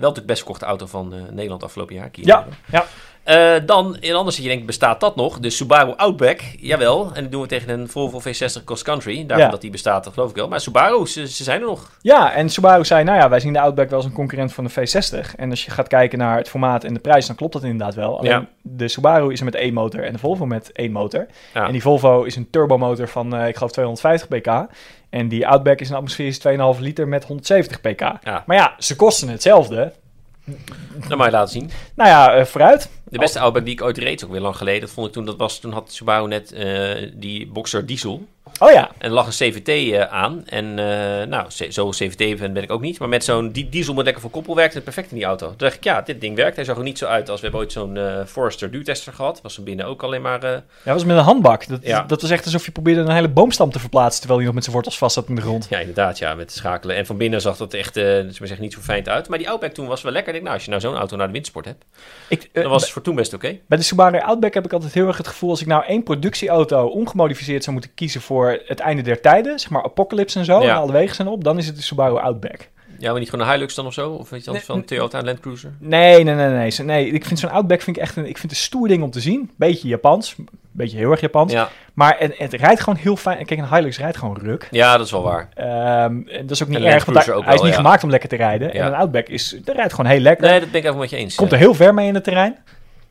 Speaker 7: Wel de best verkochte auto van Nederland afgelopen jaar. Kia.
Speaker 8: Ja, ja.
Speaker 7: Eh, dan, in anders dat je denkt, bestaat dat nog? De Subaru Outback, jawel. En dat doen we tegen een Volvo V60 Cross Country.
Speaker 8: Ja.
Speaker 7: dat die bestaat, dat geloof ik wel. Maar Subaru, ze, ze zijn er nog.
Speaker 8: Ja, en Subaru zei, nou ja, wij zien de Outback wel als een concurrent van de V60. En als je gaat kijken naar het formaat en de prijs, dan klopt dat inderdaad wel. Alleen
Speaker 7: Ja.
Speaker 8: de Subaru is er met één motor en de Volvo met één motor.
Speaker 7: Ja.
Speaker 8: En die Volvo is een turbomotor van, eh, ik geloof, 250 pk. En die Outback is een atmosferische 2,5 liter met 170 pk. Maar ja, ze kosten hetzelfde.
Speaker 7: Dat mag je laten zien.
Speaker 8: Nou ja, eh, vooruit.
Speaker 7: De beste Outback die ik ooit reed, ook weer lang geleden. Dat vond ik toen, dat was, toen had Subaru net eh, die Boxer diesel.
Speaker 8: Oh ja.
Speaker 7: En er lag een CVT eh, aan. En eh, nou, zo CVT ben ik ook niet. Maar met zo'n die diesel met lekker voor koppel werkte het perfect in die auto. Toen dacht ik, ja, dit ding werkt. Hij zag er niet zo uit als we hebben ooit zo'n Forester duurtester gehad. Was er binnen ook alleen maar...
Speaker 8: Ja, was met een handbak. Dat,
Speaker 7: Ja.
Speaker 8: dat was echt alsof je probeerde een hele boomstam te verplaatsen... terwijl hij nog met zijn wortels vast zat in de grond.
Speaker 7: ja, inderdaad, ja, met schakelen. En van binnen zag dat echt, we zeggen, niet zo fijn uit. Maar die Outback toen was wel lekker. Ik denk, nou, als je nou zo'n auto naar de windsport hebt,
Speaker 8: Ik,
Speaker 7: dan was het voor toen best oké.
Speaker 8: Bij de Subaru Outback heb ik altijd heel erg het gevoel... als ik nou één productieauto ongemodificeerd zou moeten kiezen... voor het einde der tijden, zeg maar Apocalypse en zo...
Speaker 7: Ja.
Speaker 8: en alle wegen zijn op, dan is het de Subaru Outback.
Speaker 7: Ja, maar niet gewoon een Hilux dan of zo? Of weet je anders
Speaker 8: Nee,
Speaker 7: van Toyota Land Cruiser?
Speaker 8: Nee, nee, nee, nee. Nee ik vind zo'n Outback vind ik echt een, ik vind het een stoer ding om te zien. Beetje Japans, beetje heel erg Japans.
Speaker 7: Ja,
Speaker 8: Maar het, het rijdt gewoon heel fijn. Kijk, een Hilux rijdt gewoon ruk.
Speaker 7: ja, dat is wel waar.
Speaker 8: Ehm, en dat is ook niet erg, want hij, is niet
Speaker 7: ja.
Speaker 8: gemaakt om lekker te rijden.
Speaker 7: Ja.
Speaker 8: En een Outback is, dat rijdt gewoon heel lekker.
Speaker 7: Nee, dat ben ik even met je eens.
Speaker 8: Komt er heel ver mee in het terrein.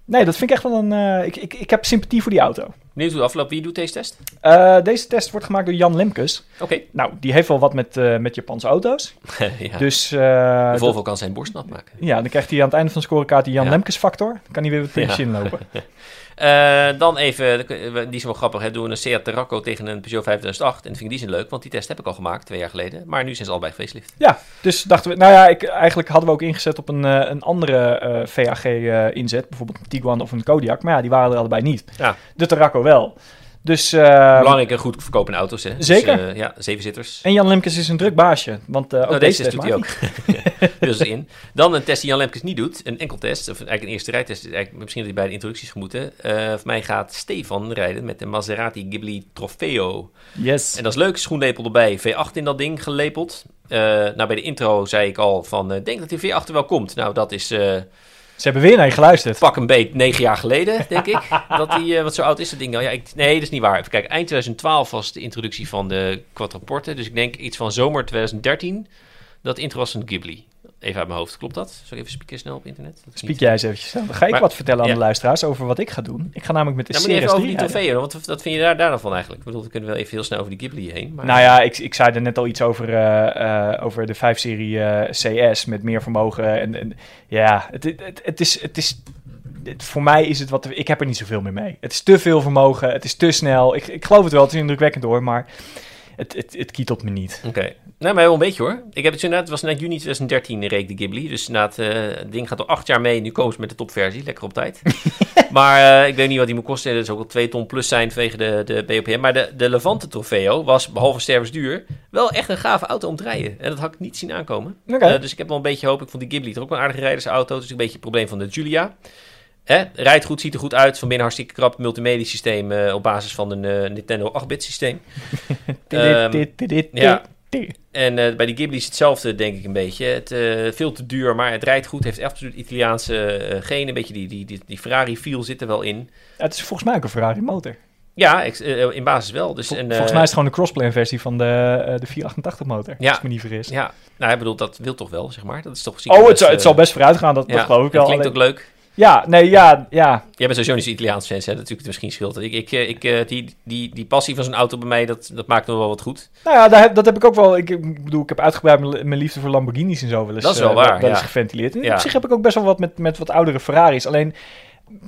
Speaker 8: Nee, dat vind ik echt wel een... eh, ik, ik, ik heb sympathie voor die auto.
Speaker 7: Benieuwd hoe het afloopt. Wie doet deze test?
Speaker 8: Eh, deze test wordt gemaakt door Jan Lemkes.
Speaker 7: Oké.
Speaker 8: Nou, die heeft wel wat met, eh, met Japanse auto's.
Speaker 7: ja.
Speaker 8: Dus
Speaker 7: de
Speaker 8: dat-
Speaker 7: Volvo kan zijn borst nat maken.
Speaker 8: ja, dan krijgt hij aan het einde van de scorekaart die Jan
Speaker 7: Ja.
Speaker 8: Lemkes factor. Dan kan hij weer wat puntjes
Speaker 7: Ja.
Speaker 8: inlopen.
Speaker 7: Eh, dan even, die is wel grappig, hè, doen we een Seat Tarraco tegen een Peugeot 5008. En dat vind ik die zin leuk, want die test heb ik al gemaakt twee jaar geleden. Maar nu zijn ze allebei facelift.
Speaker 8: Ja, dus dachten we, nou ja, ik, eigenlijk hadden we ook ingezet op een, eh, een andere eh, VAG-inzet, bijvoorbeeld een Tiguan of een Kodiaq, maar ja, die waren er allebei niet.
Speaker 7: Ja.
Speaker 8: De Tarraco wel. Dus, eh,
Speaker 7: Belangrijke, goed verkopende auto's. Hè. Dus,
Speaker 8: Zeker.
Speaker 7: eh, ja, zeven zitters.
Speaker 8: en Jan Lemkes is een druk baasje, want eh, ook
Speaker 7: Nou,
Speaker 8: deze,
Speaker 7: deze test doet hij ook. dus in. Dan een test die Jan Lemkes niet doet. Een enkel test, of eigenlijk een eerste rijtest. Eigenlijk, misschien dat hij bij de introducties gemoeten. Eh voor mij gaat Stefan rijden met de Maserati Ghibli Trofeo.
Speaker 8: Yes.
Speaker 7: En dat is leuk, schoenlepel erbij, V8 in dat ding gelepeld. Nou, bij de intro zei ik al van, denk dat die V8 er wel komt. Nou, dat is
Speaker 8: Ze hebben weer naar je geluisterd.
Speaker 7: pak een beet negen jaar geleden, denk ik. dat die, eh, wat zo oud is dat ding al? Ja, ik, nee, dat is niet waar. Even kijken, eind 2012 was de introductie van de Quattroporte. Dus ik denk iets van zomer 2013. Dat intro was Ghibli. Even uit mijn hoofd, klopt dat? Zal ik even spieken snel op internet?
Speaker 8: Spiek
Speaker 7: niet-
Speaker 8: jij eens eventjes. Dan ga ik
Speaker 7: Maar-
Speaker 8: wat vertellen aan
Speaker 7: ja.
Speaker 8: de luisteraars over wat ik ga doen. Ik ga namelijk met de
Speaker 7: Ja, maar even
Speaker 8: Series
Speaker 7: over
Speaker 8: 3
Speaker 7: die want wat vind je daar, daar dan van eigenlijk? Ik bedoel, we kunnen wel even heel snel over die Ghibli heen. Maar...
Speaker 8: Nou ja, ik, ik zei er net al iets over, eh, eh, over de 5-serie eh, CS met meer vermogen. En, en ja, het, het, het, het is, het is het- voor mij is het wat... Ik heb er niet zoveel meer mee. Het is te veel vermogen, het is te snel. Ik, ik geloof het wel, het is indrukwekkend hoor, maar het, het, het kietelt me niet.
Speaker 7: Oké. Nou, maar wel een beetje hoor. Ik heb het inderdaad, het was net juni 2013 reek de Ghibli. Dus inderdaad, eh, het ding gaat al acht jaar mee. Nu komen ze met de topversie, lekker op tijd. maar eh, ik weet niet wat die moet kosten. Dat zou ook wel 2 ton plus zijn vanwege de, de BOPM. Maar de, de Levante Trofeo was, behalve stervensduur, wel echt een gave auto om te rijden. En dat had ik niet zien aankomen. Eh, dus ik heb wel een beetje hoop. Ik vond die Ghibli toch ook een aardige rijdersauto. Is een beetje het probleem van de Giulia. Hè, rijdt goed, ziet er goed uit. Van binnen hartstikke krap. Multimedia systeem op basis van een Nintendo 8-bit systeem. Ehm,
Speaker 8: Dit, dit, dit,
Speaker 7: ja. En eh, bij die Ghibli is hetzelfde, denk ik een beetje. Het, eh, veel te duur, maar het rijdt goed. Heeft absoluut Italiaanse eh genen. Een beetje die, die, die, die Ferrari-feel zit er wel in.
Speaker 8: Ja, het is volgens mij ook een Ferrari motor.
Speaker 7: Ja, in basis wel. Dus,
Speaker 8: Vol-
Speaker 7: en,
Speaker 8: volgens mij is het gewoon de crossplane versie van de, de 488 motor.
Speaker 7: Ja.
Speaker 8: Als ik me niet vergis.
Speaker 7: Ja, nou, ik bedoel, dat wil toch wel, zeg maar. Dat is toch
Speaker 8: oh, het,
Speaker 7: best,
Speaker 8: zal, het zal best vooruit gaan, dat,
Speaker 7: ja,
Speaker 8: dat geloof ik wel.
Speaker 7: Het klinkt
Speaker 8: Alleen-
Speaker 7: ook leuk.
Speaker 8: Ja, nee, ja, ja.
Speaker 7: Jij bent sowieso niet Italiaans fans, hè? Dat natuurlijk misschien scheelt. Ik, ik, eh, ik, eh, die, die, die passie van zo'n auto bij mij, dat, dat maakt nog wel wat goed.
Speaker 8: Nou ja, daar heb, dat heb ik ook wel. Ik, ik bedoel, ik heb uitgebreid mijn, liefde voor Lamborghinis en zo wel eens,
Speaker 7: Dat is wel
Speaker 8: eh,
Speaker 7: waar,
Speaker 8: eens
Speaker 7: ja.
Speaker 8: geventileerd. En
Speaker 7: Ja.
Speaker 8: Op zich heb ik ook best wel wat met, met wat oudere Ferraris. Alleen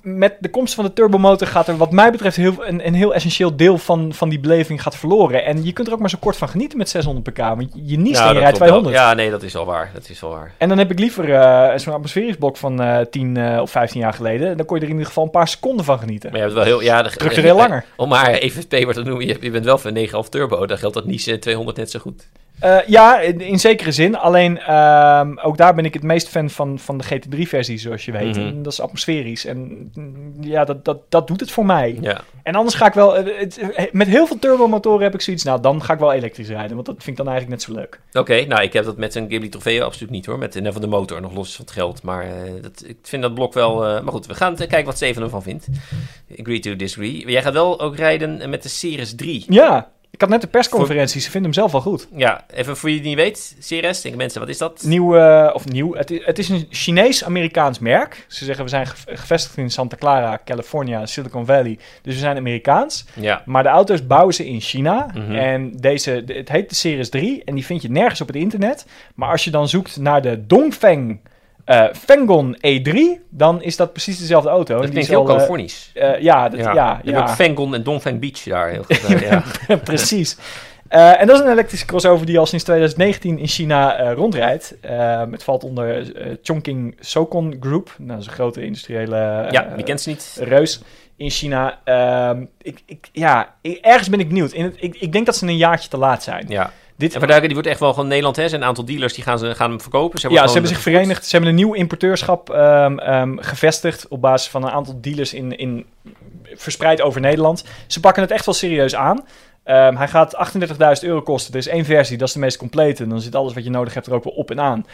Speaker 8: met de komst van de turbomotor gaat er wat mij betreft heel, een, een heel essentieel deel van, van die beleving gaat verloren. En je kunt er ook maar zo kort van genieten met 600 pk. Want je niest
Speaker 7: Ja,
Speaker 8: en je rijdt
Speaker 7: klopt wel.
Speaker 8: 200.
Speaker 7: Ja, nee, dat is wel waar. Dat is wel waar.
Speaker 8: En dan heb ik liever eh, zo'n atmosferisch blok van eh 10 eh, of 15 jaar geleden. Dan kon je er in ieder geval een paar seconden van genieten.
Speaker 7: Maar je hebt wel heel... Ja,
Speaker 8: Structureel langer.
Speaker 7: Om maar even het P-woord te noemen, je, je bent wel van 9,5 turbo. Dan geldt dat niet 200 net zo goed.
Speaker 8: Eh, ja, in, in zekere zin. Alleen ehm, ook daar ben ik het meest fan van, van de GT3-versie, zoals je weet.
Speaker 7: Mhm.
Speaker 8: Dat is atmosferisch. En mm, ja, dat, dat, dat doet het voor mij.
Speaker 7: Ja.
Speaker 8: En anders ga ik wel... eh, het- eh, met heel veel turbomotoren heb ik zoiets... Nou, dan ga ik wel elektrisch rijden. Want dat vind ik dan eigenlijk net zo leuk.
Speaker 7: Oké, nou, ik heb dat met een Ghibli Trofeo absoluut niet hoor. Met en van de motor, nog los van het geld. Maar dat, ik vind dat blok wel... maar goed, we gaan kijken wat Steven ervan vindt. Agree to disagree. Jij gaat wel ook rijden met de Series 3.
Speaker 8: Ja, had net de persconferentie. Ze vinden hem zelf wel goed.
Speaker 7: Ja, even voor je die niet weet. CRS, denken mensen, wat is dat?
Speaker 8: Nieuw, eh, of nieuw. Het is, het is een Chinees-Amerikaans merk. Ze zeggen we zijn ge- gevestigd in Santa Clara, California, Silicon Valley. Dus we zijn Amerikaans.
Speaker 7: Ja,
Speaker 8: Maar de auto's bouwen ze in China.
Speaker 7: Mhm.
Speaker 8: En deze, de- het heet de Series 3. En die vind je nergens op het internet. Maar als je dan zoekt naar de Dongfeng eh Fengon E3, dan is dat precies dezelfde auto.
Speaker 7: Dat klinkt
Speaker 8: is
Speaker 7: heel
Speaker 8: eh,
Speaker 7: Californisch.
Speaker 8: eh, ja, dat, ja, ja,
Speaker 7: Je hebt ook Fangon en Dongfeng Beach daar. Heel goed, ja.
Speaker 8: precies. Eh, en dat is een elektrische crossover die al sinds 2019 in China eh, rondrijdt. Het valt onder eh, Chongqing Sokon Group. Nou, dat is een grote industriële
Speaker 7: ja, wie kent ze niet?
Speaker 8: reus in China. Ehm, ik, ik, ja, ik- ergens ben ik benieuwd. In het, ik, ik denk dat ze een jaartje te laat zijn.
Speaker 7: Ja.
Speaker 8: Dit,
Speaker 7: En die wordt echt wel gewoon Nederland, hè? Zijn een aantal dealers die gaan, ze, gaan hem verkopen. Ze
Speaker 8: ja, ze hebben zich verenigd. Ze hebben een nieuw importeurschap ehm, ehm, gevestigd op basis van een aantal dealers in, in, verspreid over Nederland. Ze pakken het echt wel serieus aan. Ehm, hij gaat 38.000 euro kosten. Er is één versie, dat is de meest complete. Dan zit alles wat je nodig hebt er ook wel op en aan.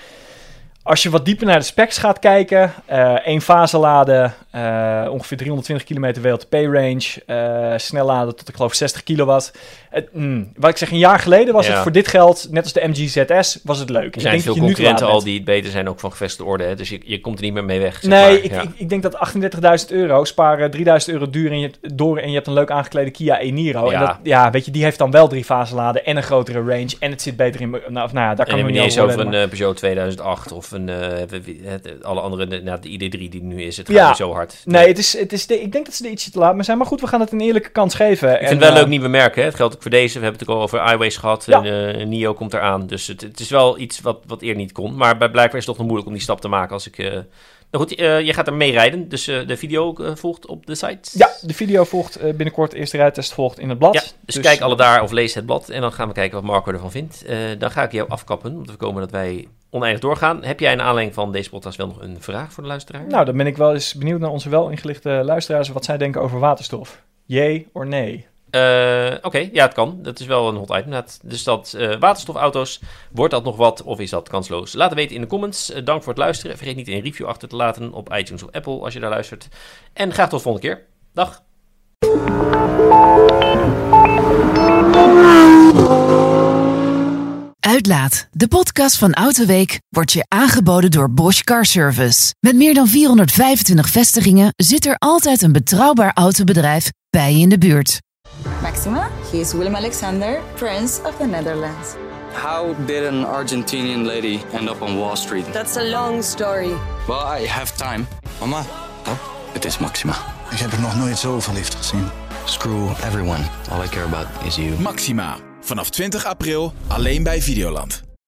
Speaker 8: Als je wat dieper naar de specs gaat kijken, eh één fase laden, eh, ongeveer 320 kilometer WLTP-range, snel laden tot ik geloof 60 kilowatt. Het, mm, wat ik zeg, een jaar geleden was
Speaker 7: Ja.
Speaker 8: het voor dit geld, net als de MG ZS, was het leuk.
Speaker 7: Er zijn veel
Speaker 8: dat je
Speaker 7: concurrenten al die het beter zijn, ook van gevestigde orde. Hè? Dus je, je komt er niet meer mee weg. zeg
Speaker 8: Nee,
Speaker 7: maar.
Speaker 8: ik,
Speaker 7: Ja.
Speaker 8: ik, ik denk dat 38.000 euro, sparen 3.000 euro duur en je, door en je hebt een leuk aangeklede Kia e-Niro.
Speaker 7: Ja.
Speaker 8: En dat, ja, weet je, die heeft dan wel drie fase laden en een grotere range en het zit beter in... Nou, of, nou ja, daar
Speaker 7: En
Speaker 8: kan
Speaker 7: je
Speaker 8: ik niet
Speaker 7: eens
Speaker 8: over
Speaker 7: een eh, Peugeot 2008 of een, eh, alle andere, de, nou, de ID3 die nu is. Het gaat
Speaker 8: Ja.
Speaker 7: zo hard.
Speaker 8: Nee, het is, het is de, ik denk dat ze er ietsje te laat mee zijn. Maar goed, we gaan het een eerlijke kans geven.
Speaker 7: Ik vind het wel
Speaker 8: eh,
Speaker 7: leuk nieuwe merken. Hè? Het geldt ook voor deze. We hebben het ook al over iWays gehad.
Speaker 8: Ja.
Speaker 7: En, eh, Nio komt eraan. Dus het, het is wel iets wat, wat eerder niet kon. Maar bij blijkbaar is het toch nog moeilijk om die stap te maken. Als ik, eh, Nou goed, eh, je gaat er mee rijden. Dus eh, de video eh, volgt op de site.
Speaker 8: Ja, de video volgt eh, binnenkort. Eerste rijtest volgt in het blad.
Speaker 7: Ja, dus, kijk alle daar of lees het blad. En dan gaan we kijken wat Marco ervan vindt. Eh, dan ga ik jou afkappen. Om te voorkomen dat wij oneindig doorgaan. Heb jij in aanleiding van deze podcast wel nog een vraag voor de luisteraar?
Speaker 8: Nou, dan ben ik wel eens benieuwd naar onze wel ingelichte luisteraars. Wat zij denken over waterstof. Jee of nee?
Speaker 7: Oké, ja, het kan. Dat is wel een hot item. Dus dat eh, waterstofauto's, wordt dat nog wat of is dat kansloos? Laat het weten in de comments. Eh, dank voor het luisteren. Vergeet niet een review achter te laten op iTunes of Apple als je daar luistert. En graag tot de volgende keer. Dag.
Speaker 6: Uitlaat, de podcast van Autoweek, wordt je aangeboden door Bosch Car Service. Met meer dan 425 vestigingen zit er altijd een betrouwbaar autobedrijf bij je in de buurt.
Speaker 1: Maxima, he is Willem Alexander, Prince of the Netherlands.
Speaker 2: How did an Argentinian lady end up on Wall Street?
Speaker 3: That's a long story.
Speaker 2: Well, I have time. Mama, oh, het is Maxima.
Speaker 4: Ik heb er nog nooit zo verliefd gezien.
Speaker 9: Screw everyone. All I care about is you.
Speaker 5: Maxima. Vanaf 20 april alleen bij Videoland.